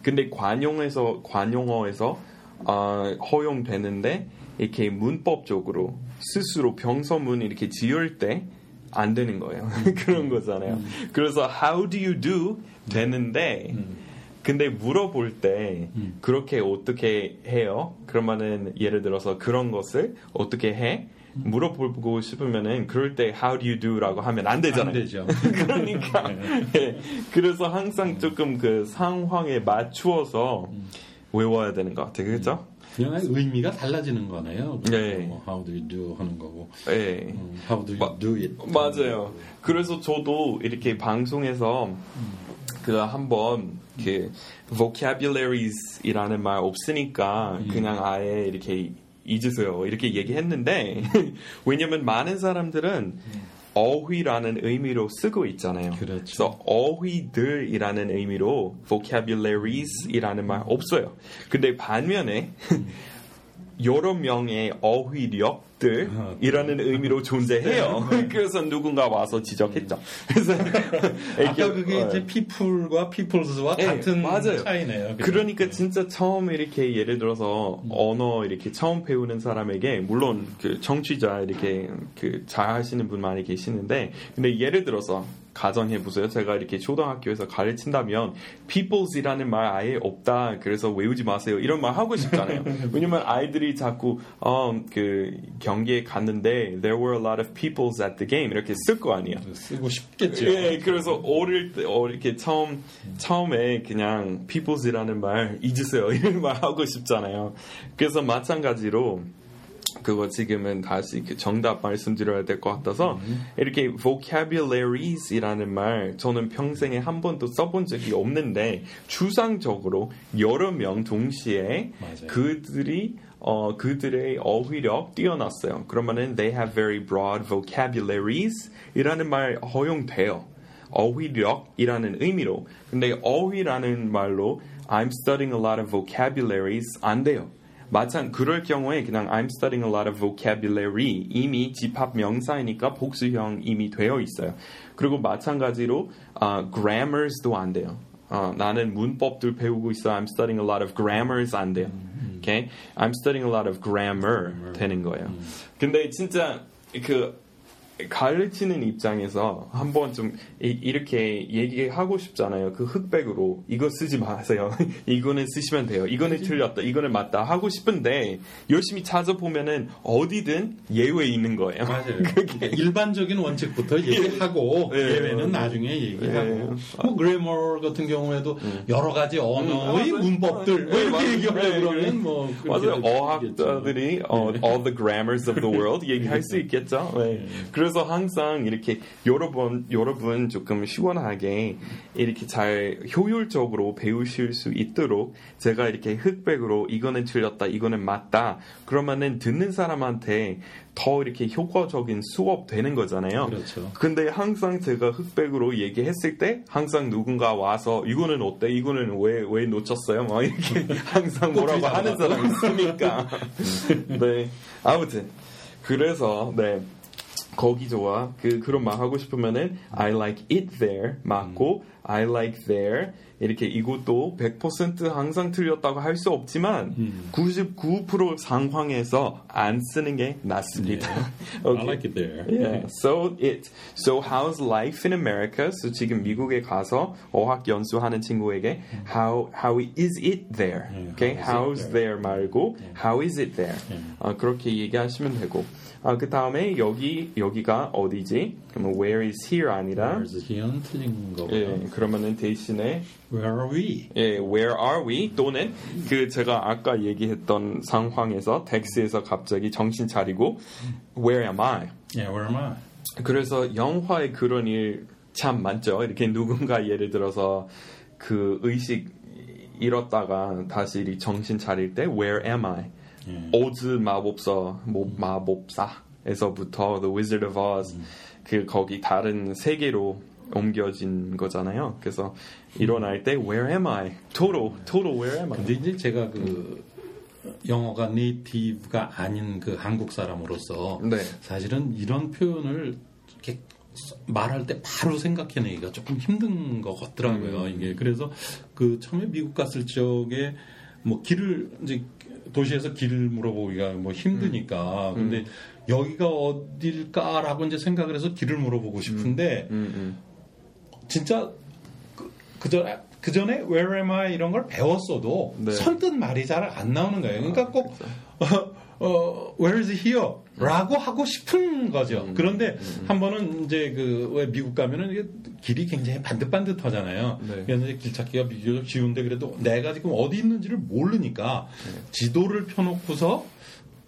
근데 관용에서 관용어에서 어, 허용되는데 이렇게 문법적으로 스스로 병서문 이렇게 지을 때 안 되는 거예요. 그런 거잖아요. 그래서 how do you do 되는데 근데 물어볼 때 그렇게 어떻게 해요? 그러면은 예를 들어서 그런 것을 어떻게 해? 물어보고 싶으면은 그럴 때 how do you do라고 하면 안 되잖아요. 안 되죠. 그러니까 예. 그래서 항상 조금 그 상황에 맞추어서 외워야 되는 것 같아요. 그렇죠? 그냥 의미가 달라지는 거네요. 네. 뭐 how do you do 하는 거고 예. 음, how do you 마- do it. 맞아요. 그래서 저도 이렇게 방송에서 그 한번 그 vocabularies이라는 말 없으니까 그냥 아예 이렇게 잊으세요. 이렇게 얘기했는데 왜냐면 많은 사람들은 어휘라는 의미로 쓰고 있잖아요. 그렇죠. 그래서 어휘들이라는 의미로 vocabularies이라는 말 없어요. 근데 반면에 여러 명의 어휘력들이라는 의미로 존재해요. 그래서 누군가 와서 지적했죠. 그래서 아까 그게 어, 이제 people과 peoples와 네, 같은 맞아요. 차이네요. 그죠? 그러니까 진짜 처음 이렇게 예를 들어서 언어 이렇게 처음 배우는 사람에게 물론 그 청취자 이렇게 그 잘하시는 분 많이 계시는데 근데 예를 들어서 가정해 보세요. 제가 이렇게 초등학교에서 가르친다면 peoples이라는 말 아예 없다. 그래서 외우지 마세요. 이런 말 하고 싶잖아요. 왜냐면 아이들이 자꾸 어, 그 경기에 갔는데 there were a lot of peoples at the game 이렇게 쓸 거 아니에요. 쓰고 싶겠죠. 예, 그래서 어릴 때 어, 이렇게 처음 처음에 그냥 peoples이라는 말 잊으세요 이런 말 하고 싶잖아요. 그래서 마찬가지로 그거 지금은 다시 그 정답 말씀드려야 될 것 같아서 이렇게 vocabularies이라는 말 저는 평생에 한 번도 써본 적이 없는데 추상적으로 여러 명 동시에 맞아요. 그들이 어, 그들의 어휘력 뛰어났어요. 그러면은 they have very broad vocabularies 이라는 말 허용돼요. 어휘력이라는 의미로. 근데 어휘라는 말로 I'm studying a lot of vocabularies 안 돼요. 마찬 그럴 경우에 그냥 I'm studying a lot of vocabulary 이미 집합 명사이니까 복수형 이미 되어 있어요. 그리고 마찬가지로 아, grammars도 안 돼요. 어, 나는 문법들 배우고 있어. I'm studying a lot of grammars 안 돼요. Okay? I'm studying a lot of grammar 되는 거예요. 근데 진짜 그 가르치는 입장에서 한번 좀 이, 렇게 얘기하고 싶잖아요. 그 흑백으로 이거 쓰지 마세요. 이거는 쓰시면 돼요. 이거는 틀렸다. 이거는 맞다. 하고 싶은데 열심히 찾아보면은 어디든 예외 있는 거예요. 맞아요. 일반적인 원칙부터 얘기하고 예. 예외는 나중에 얘기하고 예. 뭐 그래머 같은 경우에도 여러 가지 언어의 음, 맞아요. 문법들 뭐 예, 이렇게 맞아요. 얘기하고 예, 그러면 뭐 맞아요. 어학자들이 어, all the grammars of the world 얘기할 수 있겠죠. 네. 그래서 항상 이렇게 여러분 여러분 조금 시원하게 이렇게 잘 효율적으로 배우실 수 있도록 제가 이렇게 흑백으로 이거는 틀렸다, 이거는 맞다. 그러면은 듣는 사람한테 더 이렇게 효과적인 수업 되는 거잖아요. 그렇죠. 근데 항상 제가 흑백으로 얘기했을 때 항상 누군가 와서 이거는 어때? 이거는 왜 왜 놓쳤어요? 막 이렇게 항상 뭐라고 하는 사람이 있으니까. 네. 아무튼 그래서 네. 거기 좋아. 그 그런 말 하고 싶으면은 I like it there 맞고 I like there 이렇게 이것도 100% 항상 틀렸다고 할 수 없지만 99% 상황에서 안 쓰는 게 낫습니다. I 오케이. like it there. Yeah. So it. So how's life in America? So 지금 미국에 가서 어학 연수하는 친구에게 how how is it there? 네, Okay. how is How's it there 말고 how is it there? 네. 아, 그렇게 얘기하시면 되고. 아, 그 다음에 여기 여기가 어디지? 그러면 where is here 아니라 Where's here는 틀린 거고요. 예, 그러면은 대신에 Where are we? 예, where are we? 또는 그 제가 아까 얘기했던 상황에서 텍스에서 갑자기 정신 차리고 where am I? Yeah, where am I? 그래서 영화에 그런 일 참 많죠. 이렇게 누군가 예를 들어서 그 의식 잃었다가 다시 이 정신 차릴 때 Where am I? 예. 오즈 마법사, 뭐 마법사에서부터 The Wizard of Oz 그 거기 다른 세계로 옮겨진 거잖아요. 그래서 일어날 때 Where am I? Total, total Where am I? 근데 이제 제가 그 영어가 네이티브가 아닌 그 한국 사람으로서 네. 사실은 이런 표현을 이렇게 말할 때 바로 생각해내기가 조금 힘든 것 같더라고요. 음. 이게 그래서 그 처음에 미국 갔을 적에 뭐 길을 이제 도시에서 길을 물어보기가 뭐 힘드니까 음. 근데 여기가 어딜까라고 이제 생각을 해서 길을 물어보고 싶은데 음, 음. 진짜 그, 그 전에 그 전에 Where am I 이런 걸 배웠어도 네. 선뜻 말이 잘 안 나오는 거예요. 그러니까 꼭 어, 어, Where is here? 라고 하고 싶은 거죠. 그런데 한 번은 이제 그 왜 미국 가면은 이게 길이 굉장히 반듯반듯하잖아요. 네. 그래서 이제 길 찾기가 비교적 쉬운데 그래도 내가 지금 어디 있는지를 모르니까 지도를 펴놓고서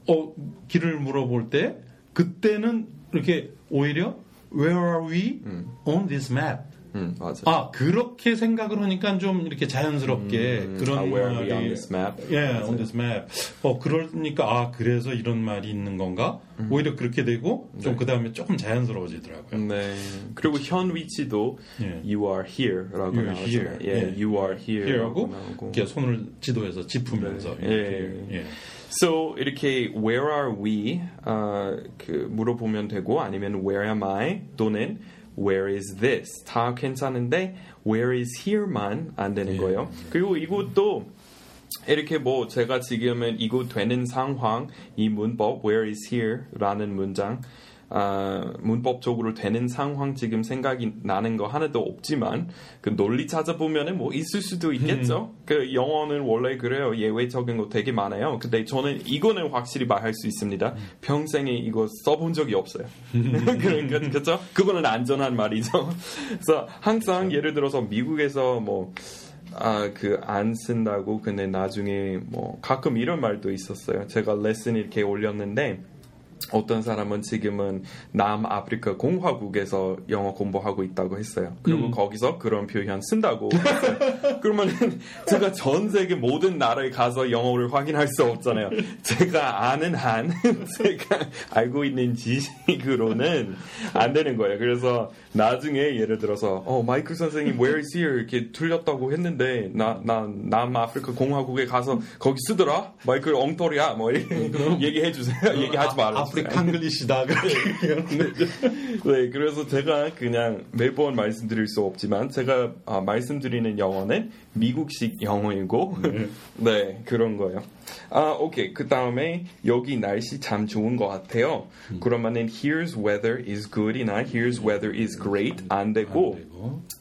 어, 길을 물어볼 때 그때는 이렇게 오히려 Where are we on this map? 음, 맞아. 아 그렇게 생각을 하니까 좀 이렇게 자연스럽게 음, 그런 where are we 말이 on this map? 예, 맞아요. on this map. 어 그러니까 아 그래서 이런 말이 있는 건가? 음. 오히려 그렇게 되고 좀 네. 그 다음에 조금 자연스러워지더라고요. 네. 그리고 현 위치도 예. you are here라고 나오잖아요. here. 예, 예. you are here라고. 이렇게 손을 지도에서 짚으면서 네. 이렇게, 예. 예. So 이렇게 where are we 어, 그 물어보면 되고 아니면 where am I 또는 where is this 다 괜찮은데 where is here만 안 되는 예. 거예요. 그리고 이것도 이렇게 뭐 제가 지금은 이거 되는 상황 이 문법 where is here라는 문장 아, 문법적으로 되는 상황 지금 생각이 나는 거 하나도 없지만 그 논리 찾아보면은 뭐 있을 수도 있겠죠. 그 영어는 원래 그래요. 예외적인 거 되게 많아요. 근데 저는 이거는 확실히 말할 수 있습니다. 평생에 이거 써본 적이 없어요. 그러니까 그죠? 그거는 안전한 말이죠. 그래서 항상 예를 들어서 미국에서 뭐 아, 그안 쓴다고 근데 나중에 뭐 가끔 이런 말도 있었어요. 제가 레슨 이렇게 올렸는데 어떤 사람은 지금은 남아프리카 공화국에서 영어 공부하고 있다고 했어요. 그리고 거기서 그런 표현 쓴다고. 그러면은 제가 전 세계 모든 나라에 가서 영어를 확인할 수 없잖아요. 제가 아는 한, 제가 알고 있는 지식으로는 안 되는 거예요. 그래서 나중에 예를 들어서 어 마이클 선생님 where is here 이렇게 틀렸다고 했는데 나 나 남아프리카 공화국에 가서 거기 쓰더라 마이클 엉터리야 뭐 이렇게 얘기해 주세요. 얘기하지 말아. 아프리칸글리시다. 네, 그래서 제가 그냥 매번 말씀드릴 수 없지만 제가 아, 말씀드리는 영어는 미국식 영어이고 네. 그런 거예요. 아 오케이. 그 다음에 여기 날씨 참 좋은 것 같아요. 그러면은 here's weather is good이나 here's weather is great 안 되고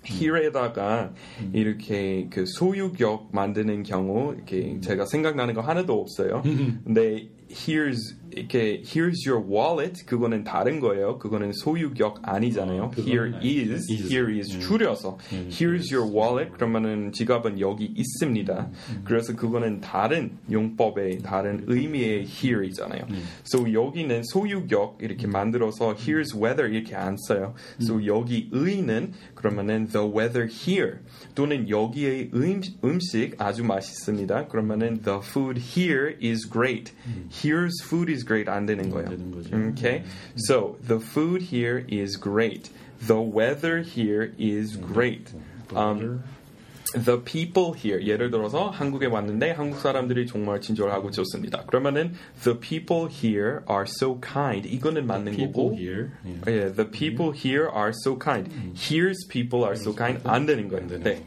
here에다가 이렇게 그 소유격 만드는 경우 이렇게 제가 생각나는 거 하나도 없어요. 근데 here's 이렇게 here's your wallet 그거는 다른 거예요. 그거는 소유격 아니잖아요. 어, 그건 here is, is. here is 줄여서 here's your wallet 그러면은 지갑은 여기 있습니다. 그래서 그거는 다른 용법의 다른 의미의 here이잖아요. So 여기는 소유격 이렇게 만들어서 here's weather 이렇게 안 써요. So 여기 의는 그러면은 the weather here 또는 여기의 음, 음식 아주 맛있습니다. 그러면은 the food here is great. Here's food is great 안 되는 거예요. 되는 거죠. Okay. So the food here is great. The weather here is great. Um, the people here 예를 들어서 한국에 왔는데 한국 사람들이 정말 친절하고 좋습니다. 그러면은 the people here are so kind 이거는 맞는 people 거고 here 예. 예, the people here are so kind. Here's people are so kind 안 되는 거예요. 안 되는 네.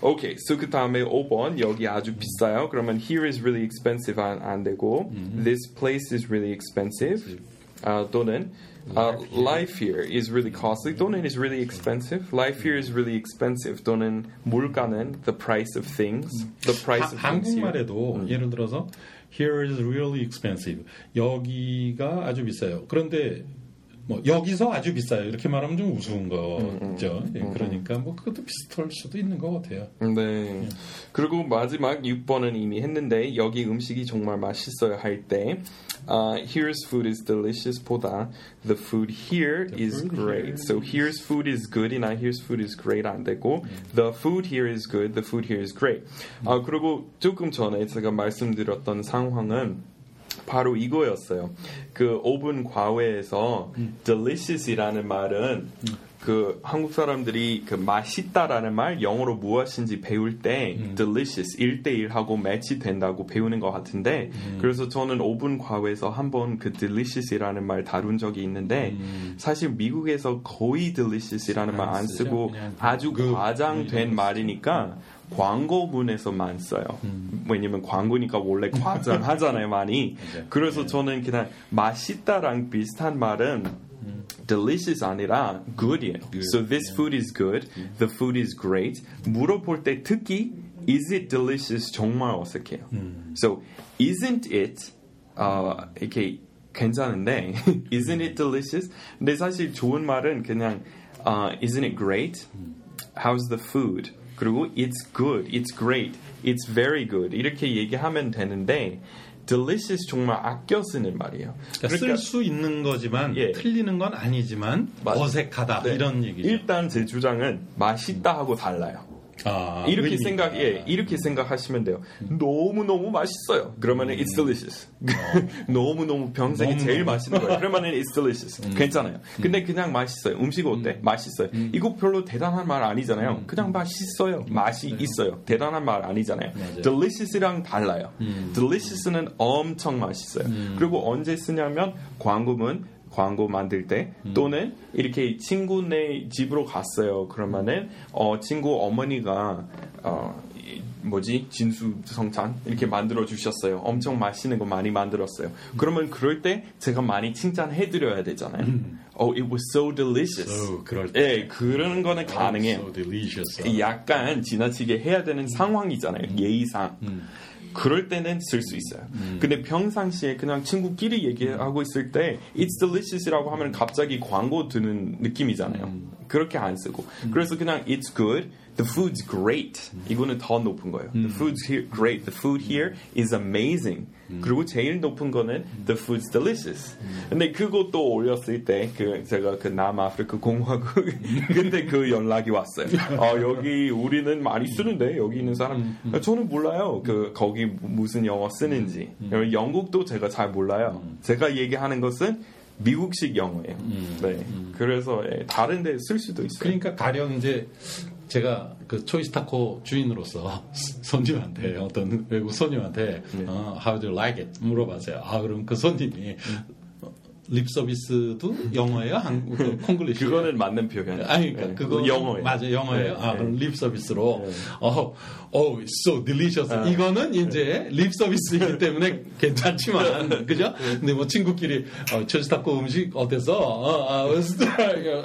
거고. 오케이, so 그 다음에 5번 여기 아주 비싸요. 그러면 here is really expensive 안, 안 되고 this place is really expensive 아, 또는 아, life here is really costly 또는 is really expensive. Life here is really expensive 또는 물가는 the price of things, the price of 하- things here. 한국말에도 예를 들어서 here is really expensive. 여기가 아주 비싸요. 그런데 뭐 여기서 아주 비싸요. 이렇게 말하면 좀 우스운 거죠. 예, 그러니까 뭐 그것도 비슷할 수도 있는 것 같아요. 네. 그리고 마지막 6번은 이미 했는데 여기 음식이 정말 맛있어요 할때 아, here's food is delicious 보다 the food here is food great. here So here's food is good이나 here's food is great 안 되고 the food here is good, the food here is great. 아 그리고 조금 전에 제가 말씀드렸던 상황은 바로 이거였어요. 그 오븐 과외에서 delicious이라는 말은 그 한국 사람들이 그 맛있다라는 말 영어로 무엇인지 배울 때 delicious 1대1하고 매치 된다고 배우는 것 같은데 그래서 저는 오븐 과외에서 한번 그 delicious이라는 말 다룬 적이 있는데 사실 미국에서 거의 delicious이라는 말 안. 쓰고 아주 그 과장된 말이니까 광고문에서만 써요. 왜냐면 광고니까 원래 과장하잖아요, 많이. 그래서 저는 그냥 맛있다랑 비슷한 말은 delicious 아니라 good이에요. So this food is good, the food is great. 물어볼 때 특히 is it delicious 정말 어색해요. So isn't it 어, 이렇게 괜찮은데 isn't it delicious? 근데 사실 좋은 말은 그냥 어, isn't it great? How's the food? 그리고 it's good, it's great, it's very good 이렇게 얘기하면 되는데 delicious 정말 아껴 쓰는 말이에요. 그러니까 쓸수 있는 거지만 예. 틀리는 건 아니지만 맞- 어색하다 네. 이런 얘기죠. 일단 제 주장은 맛있다 하고 달라요. 아, 이렇게 의미가. 생각, 예, 이렇게 생각하시면 돼요. 너무 너무 맛있어요. 그러면은 it's delicious. 너무 너무 평생에 제일. 맛있는 거예요. 그러면은 it's delicious. 괜찮아요. 근데 그냥 맛있어요. 음식 어때? 맛있어요. 이거 별로 대단한 말 아니잖아요. 그냥 맛있어요. 맛이 있어요. 대단한 말 아니잖아요. 맞아요. delicious랑 달라요. delicious는 엄청 맛있어요. 그리고 언제 쓰냐면 광고문 광고 만들 때 또는 이렇게 친구네 집으로 갔어요. 그러면은 어 친구 어머니가 어 이- 뭐지 진수 성찬 이렇게 만들어 주셨어요. 엄청 맛있는 거 많이 만들었어요. 그러면 그럴 때 제가 많이 칭찬해 드려야 되잖아요. Oh, it was so delicious. So, 그럴 때. 예, 그런 거는 가능해요. So. 약간 지나치게 해야 되는 상황이잖아요. 예의상. 그럴 때는 쓸 수 있어요. 근데 평상시에 그냥 친구끼리 얘기하고 있을 때 it's delicious라고 하면 갑자기 광고 드는 느낌이잖아요. 그렇게 안 쓰고. 그래서 그냥 it's good, the food's great. 이거는 더 높은 거예요. The food's here great. The food here is amazing. 그리고 제일 높은 거는 the food's delicious. 근데 그것도 올렸을 때 그 제가 그 남아프리카 공화국 그때 그 연락이 왔어요. 어, 여기 우리는 많이 쓰는데 여기 있는 사람 저는 몰라요. 그 거기 무슨 영어 쓰는지. 영국도 제가 잘 몰라요. 제가 얘기하는 것은 미국식 영어예요. 네. 그래서 예, 다른 데 쓸 수도 있어요. 그러니까 가령 이제 제가 그 초이스 타코 주인으로서 손님한테 어떤 외국 손님한테 네. 어, How do you like it? 물어봤어요. 아 그럼 그 손님이 어, 립 서비스도 영어예요? 한국 그 콩글리시? 그거는 맞는 표현. 아니 그러니까 그거 영어예요. 맞아 영어예요. 네, 아 네. 그럼 립 서비스로 어, 어, so delicious. 아. 이거는 이제 립 서비스이기 때문에 괜찮지만 그죠? 근데 뭐 친구끼리 어, 초이스 타코 음식 어땠어? 어, the-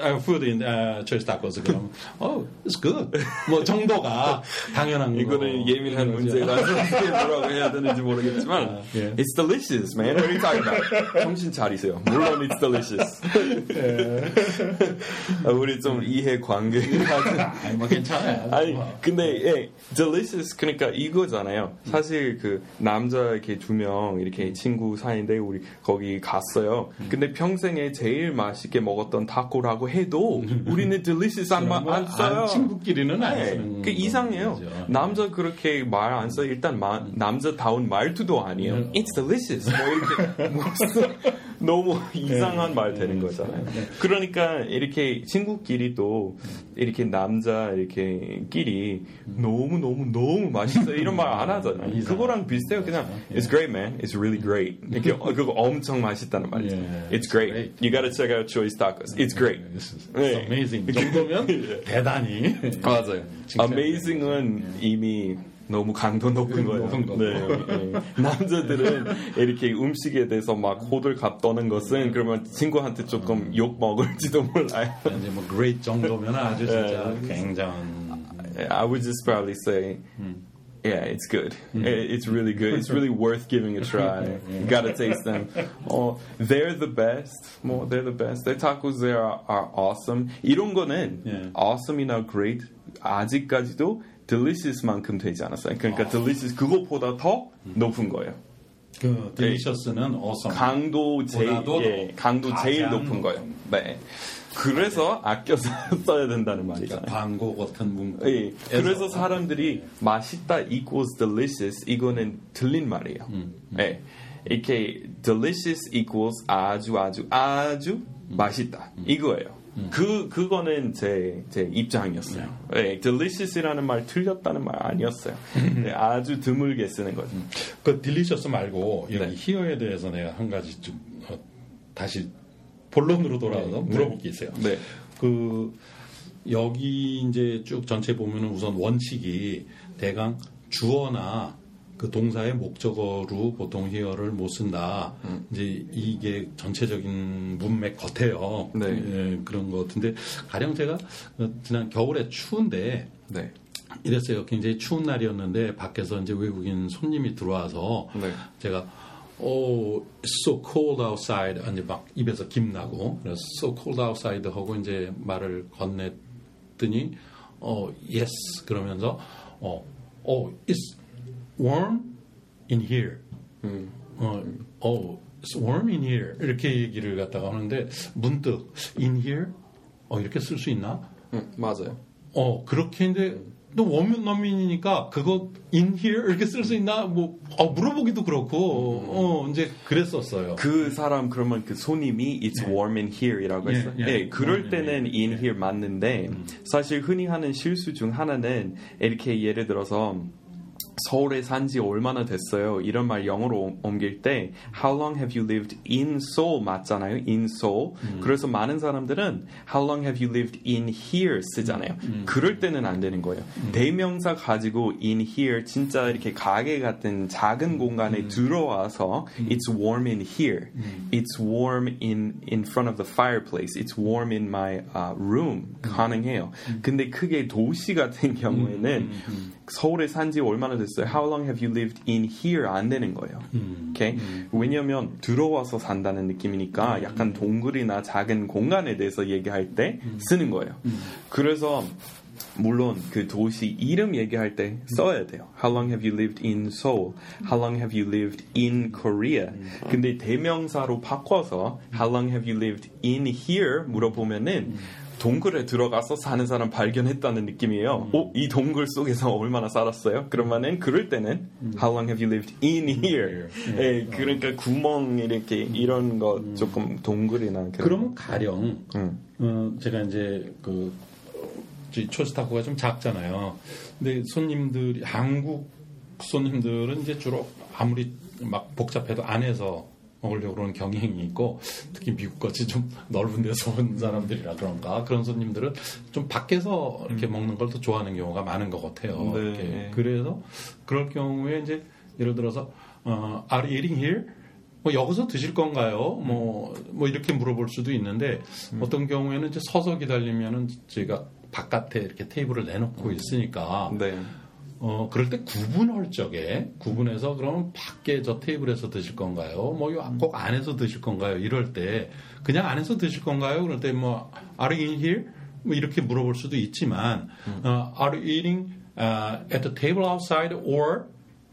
uh, food in uh, 초이스 타코스 그럼 어, it's good. 뭐 정도가 당연한 거. 이거는 예민한. 문제라서 뭐라고 해야 되는지 모르겠지만 예. It's delicious, man. What are you talking about? 정신 차리세요. 물론 it's delicious. 아, 우리 좀 이해 관계 아니 뭐 괜찮아요. 아니 뭐. 근데 예, delicious 그러니까 이거잖아요. 사실 그 남자 이렇게 두 명 이렇게 친구 사이인데 우리 거기 갔어요. 근데 평생에 제일 맛있게 먹었던 타코라고 해도 우리는 delicious 안, 마- 안 써요. 아, 친구끼리는 안 네, 쓰는 그 이상해요. 거죠. 남자 그렇게 말 안 써. 일단 마- 남자다운 말투도 아니에요. 음. It's delicious. 뭐 이렇게 무슨 너무 이상한 말 되는 거잖아요. 그러니까 이렇게 친구끼리 도 이렇게 남자 이렇게 끼리 너무 너무 너무 맛있어 이런 말 안 하잖아요. 이상하죠. 그거랑 비슷해요. 그냥 It's great, man. It's really great. 이렇게 어, 그거 엄청 맛있다는 말이죠. Yeah, It's great. great. You gotta check out Choice Tacos. It's great. It's 네. amazing. 이 정도면 대단히 맞아요. Amazing은 이미 너무 강도 높은 거예요. 네, 네. 남자들은 이렇게 음식에 대해서 막 호들갑 떠는 것은 그러면 친구한테 조금 욕 먹을지도 몰라요. 이제 뭐 great 정도면 아주 진짜 네. 굉장한 I would just probably say, yeah, it's good. It- It's really good. It's really worth giving a try. You gotta taste them. Oh, they're the best. 뭐, they're the best. Their tacos there are, are awesome. 이런 거는 예. awesome이나 great 아직까지도 delicious만큼 되지 않았어요. 그러니까 delicious 그것보다 더 높은 거예요. 그 딜리셔스는 awesome. 강도 제일 예, 강도 제일 높은 거예요. 네. 그래서 아껴서 써야 된다는 말이잖아요. 광고 같은 문구. 예, 그래서 사람들이 맛있다 equals delicious 이거는 틀린 말이에요. 예, 이렇게 delicious equals 아주 아주 아주 맛있다 이거예요. 그 그거는 제 제 입장이었어요. 예, delicious이라는 말 틀렸다는 말 아니었어요. 예, 아주 드물게 쓰는 거죠. 그 딜리셔스 말고 여기 네. 히어에 대해서 내가 한 가지 좀 어, 다시 본론으로 돌아와서 물어볼 게 있어요. 네. 그 여기 이제 쭉 전체 보면은 우선 원칙이 대강 주어나 그 동사의 목적어로 보통 히어를 못 쓴다. 이제 이게 전체적인 문맥 같아요. 네. 예, 그런 것 같은데 가령 제가 어, 지난 겨울에 추운데 네. 이랬어요. 굉장히 추운 날이었는데 밖에서 이제 외국인 손님이 들어와서 네. 제가 어, it's so cold outside 이제 막 입에서 김 나고 그래서 so cold outside 하고 이제 말을 건넸더니 어 yes 그러면서 어, 어 it's warm in here 어, 어, it's warm in here 이렇게 얘기를 갖다가 하는데 문득 in here 어 이렇게 쓸 수 있나? 응, 맞아요. 어 그렇게 했는데 또 원면 난민이니까 그거 in here 이렇게 쓸 수 있나? 뭐 어, 물어보기도 그렇고 어 이제 그랬었어요. 그 사람 그러면 그 손님이 it's warm in here이라고 예, 했어요. 예. 예, 그럴 in 때는 in 예. here 맞는데 사실 흔히 하는 실수 중 하나는 이렇게 예를 들어서 서울에 산 지 얼마나 됐어요? 이런 말 영어로 옮- 옮길 때 How long have you lived in Seoul 맞잖아요. in Seoul. 그래서 많은 사람들은 How long have you lived in here 쓰잖아요. 그럴 때는 안 되는 거예요. 대명사 가지고 in here 진짜 이렇게 가게 같은 작은 공간에 들어와서 It's warm in here. It's warm in in front of the fireplace. It's warm in my uh, room. 가능해요. 근데 크게 도시 같은 경우에는 서울에 산 지 얼마나 됐어요? How long have you lived in here? 안 되는 거예요. 오케이? 왜냐면 들어와서 산다는 느낌이니까 약간 동굴이나 작은 공간에 대해서 얘기할 때 쓰는 거예요. 그래서 물론 그 도시 이름 얘기할 때 써야 돼요. How long have you lived in Seoul? How long have you lived in Korea? 근데 대명사로 바꿔서 How long have you lived in here? 물어보면은 동굴에 들어가서 사는 사람 발견했다는 느낌이에요. 어, 이 동굴 속에서 얼마나 살았어요? 그러면은 그럴 때는 How long have you lived in here? 예, 그러니까 구멍 이렇게 이런 거 조금 동굴이나 그런 그러면 가령 음. 어, 제가 이제 그 초스타코가 좀 작잖아요. 근데 손님들이 한국 손님들은 이제 주로 아무리 막 복잡해도 안에서 먹으려고 그러는 경향이 있고 특히 미국같이 좀 넓은 데서 온 사람들이라 그런가 그런 손님들은 좀 밖에서 이렇게 먹는 걸 더 좋아하는 경우가 많은 것 같아요. 네. 그래서 그럴 경우에 이제 예를 들어서 어, Are you eating here? 뭐 여기서 드실 건가요? 뭐, 뭐 이렇게 물어볼 수도 있는데 어떤 경우에는 이제 서서 기다리면은 저희가 바깥에 이렇게 테이블을 내놓고 있으니까 네. 어 그럴 때 구분할 적에 구분해서 그러면 밖에 저 테이블에서 드실 건가요? 뭐꼭 안에서 드실 건가요? 이럴 때 그냥 안에서 드실 건가요? 그럴 때 뭐 Are you in here? 뭐 이렇게 물어볼 수도 있지만 어, Are you eating uh, at the table outside or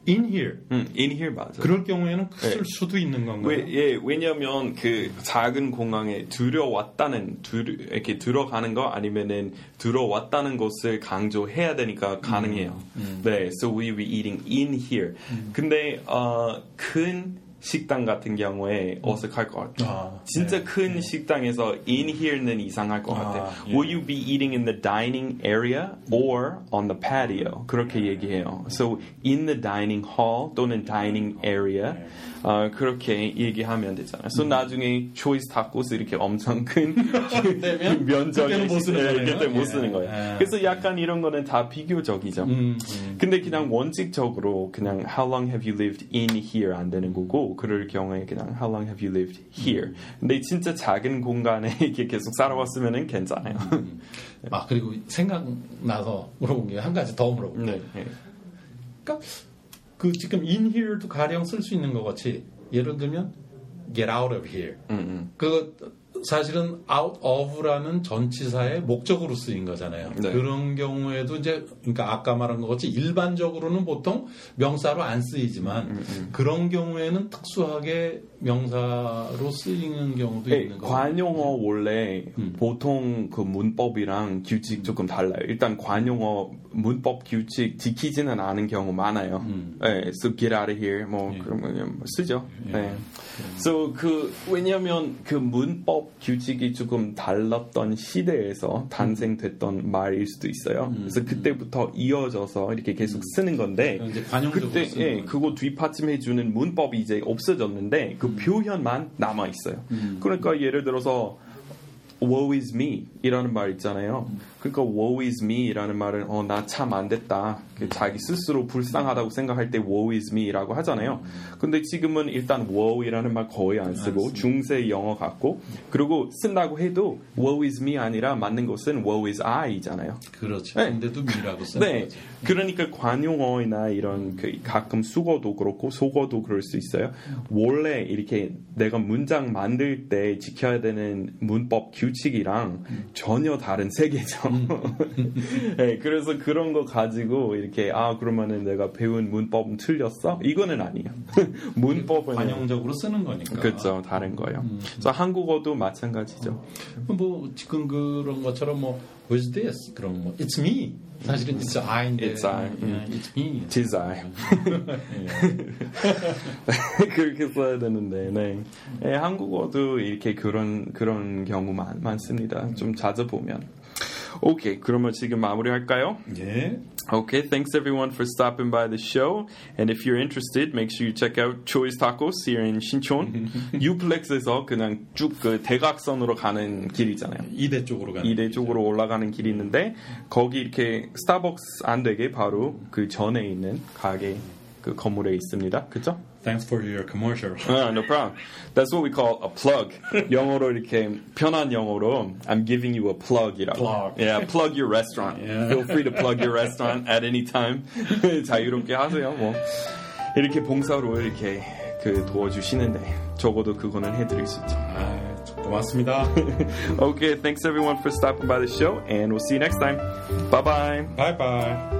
in here? 음, in here 맞아요. 그럴 경우에는 쓸 네. 수도 있는 건가요? 왜, 예, 왜냐면 그 작은 공항에 들어왔다는 들, 이렇게 들어가는 거 아니면은 들어왔다는 것을 강조해야 되니까 가능해요. 네, so we be eating in here. 근데 어, 큰 식당 같은 경우에 어색할 것 같아요. 아, 진짜 네, 큰 식당에서 in here는 이상할 것 아, 같아요. 예. Will you be eating in the dining area or on the patio? 그렇게 얘기해요. So in the dining hall 또는 dining area 어, 그렇게 얘기하면 되잖아요. So 나중에 초이스 타코스 이렇게 엄청 큰 면적이 그때는 못 쓰는 예. 그때 못 예. 쓰는 거예요. 예. 그래서 약간 이런 거는 다 비교적이죠. 음, 음. 근데 그냥 원칙적으로 그냥 how long have you lived in here 안 되는 거고 그럴 경우에 그냥 how long have you lived here. 근데 진짜 작은 공간에 이렇게 계속 살아왔으면은 괜찮아요. 아 그리고 생각나서 물어본 게 한 가지 더 물어볼게요. 네. 네. 그러니까 그 지금 in here도 가령 쓸 수 있는 것 같이 예를 들면 get out of here. 음, 음. 그 사실은 out of라는 전치사의 목적으로 쓰인 거잖아요. 네. 그런 경우에도 이제 그러니까 아까 말한 것 같이 일반적으로는 보통 명사로 안 쓰이지만 음, 그런 경우에는 특수하게 명사로 쓰이는 경우도 네, 있는 거예요. 관용어 원래 음. 보통 그 문법이랑 규칙 조금 달라요. 일단 관용어 문법 규칙 지키지는 않은 경우 많아요. 음. 네, so get out of here 뭐 예. 그러면 뭐 쓰죠. 예. 네. So 그 왜냐하면 그 문법 규칙이 조금 달랐던 시대에서 탄생됐던 말일 수도 있어요. 음. 그래서 그때부터 이어져서 이렇게 계속 쓰는 건데 이제 관용적으로 그때 쓰는 예, 거예요. 그거 뒷받침해 주는 문법이 이제 없어졌는데 그 표현만 남아 있어요. 음. 그러니까 예를 들어서 woe is me 이라는 말 있잖아요. 그러니까 woe is me라는 말은 어 나 참 안 됐다. 그 자기 스스로 불쌍하다고 생각할 때 woe is me라고 하잖아요. 근데 지금은 일단 woe이라는 말 거의 안 쓰고 중세 영어 같고 그리고 쓴다고 해도 woe is me 아니라 맞는 것은 woe is I잖아요. 그렇죠. 네. 근데도 미라고 쓰는 네. 거죠. 그러니까 관용어나 이런 그 가끔 수거도 그렇고 속어도 그럴 수 있어요. 원래 이렇게 내가 문장 만들 때 지켜야 되는 문법 규칙 규칙이랑 전혀 다른 세계죠. 네, 그래서 그런 거 가지고 이렇게 아 그러면은 내가 배운 문법은 틀렸어? 이거는 아니에요. 문법은 관용적으로 쓰는 거니까. 그렇죠 다른 거예요. 그래서 한국어도 마찬가지죠. 뭐 지금 그런 것처럼 뭐 Who's this? 그럼 뭐 It's me. 사실은 It's I인데. It's I. 예, It's me. 지잘 예. 그렇게 써야 되는데 네. 네, 한국어도 이렇게 그런 그런 경우 많, 많습니다. 좀 자주 보면. 오케이 그러면 지금 마무리할까요? 예. Okay, thanks everyone for stopping by the show. And if you're interested, make sure you check out Choi's Tacos here in 신촌. 유플렉스에서 그냥 쭉 그 대각선으로 가는 길이잖아요. 이대 쪽으로 가는. 이대 쪽으로 올라가는 길이 있는데 거기 이렇게 스타벅스 안 되게 바로 그 전에 있는 가게 그 건물에 있습니다. 그죠? Thanks for your commercial. Uh, no problem. That's what we call a plug. 영어로 이렇게 편한 영어로 I'm giving you a plug이라고. Plug. Yeah, plug your restaurant. Yeah. Feel free to plug your restaurant at any time. 자유롭게 하세요. 뭐 이렇게 봉사로 이렇게 그 도와주시는데 적어도 그거는 해드릴 수 있죠. 아, 고맙습니다. Okay, thanks everyone for stopping by the show, and we'll see you next time. Bye bye. Bye bye.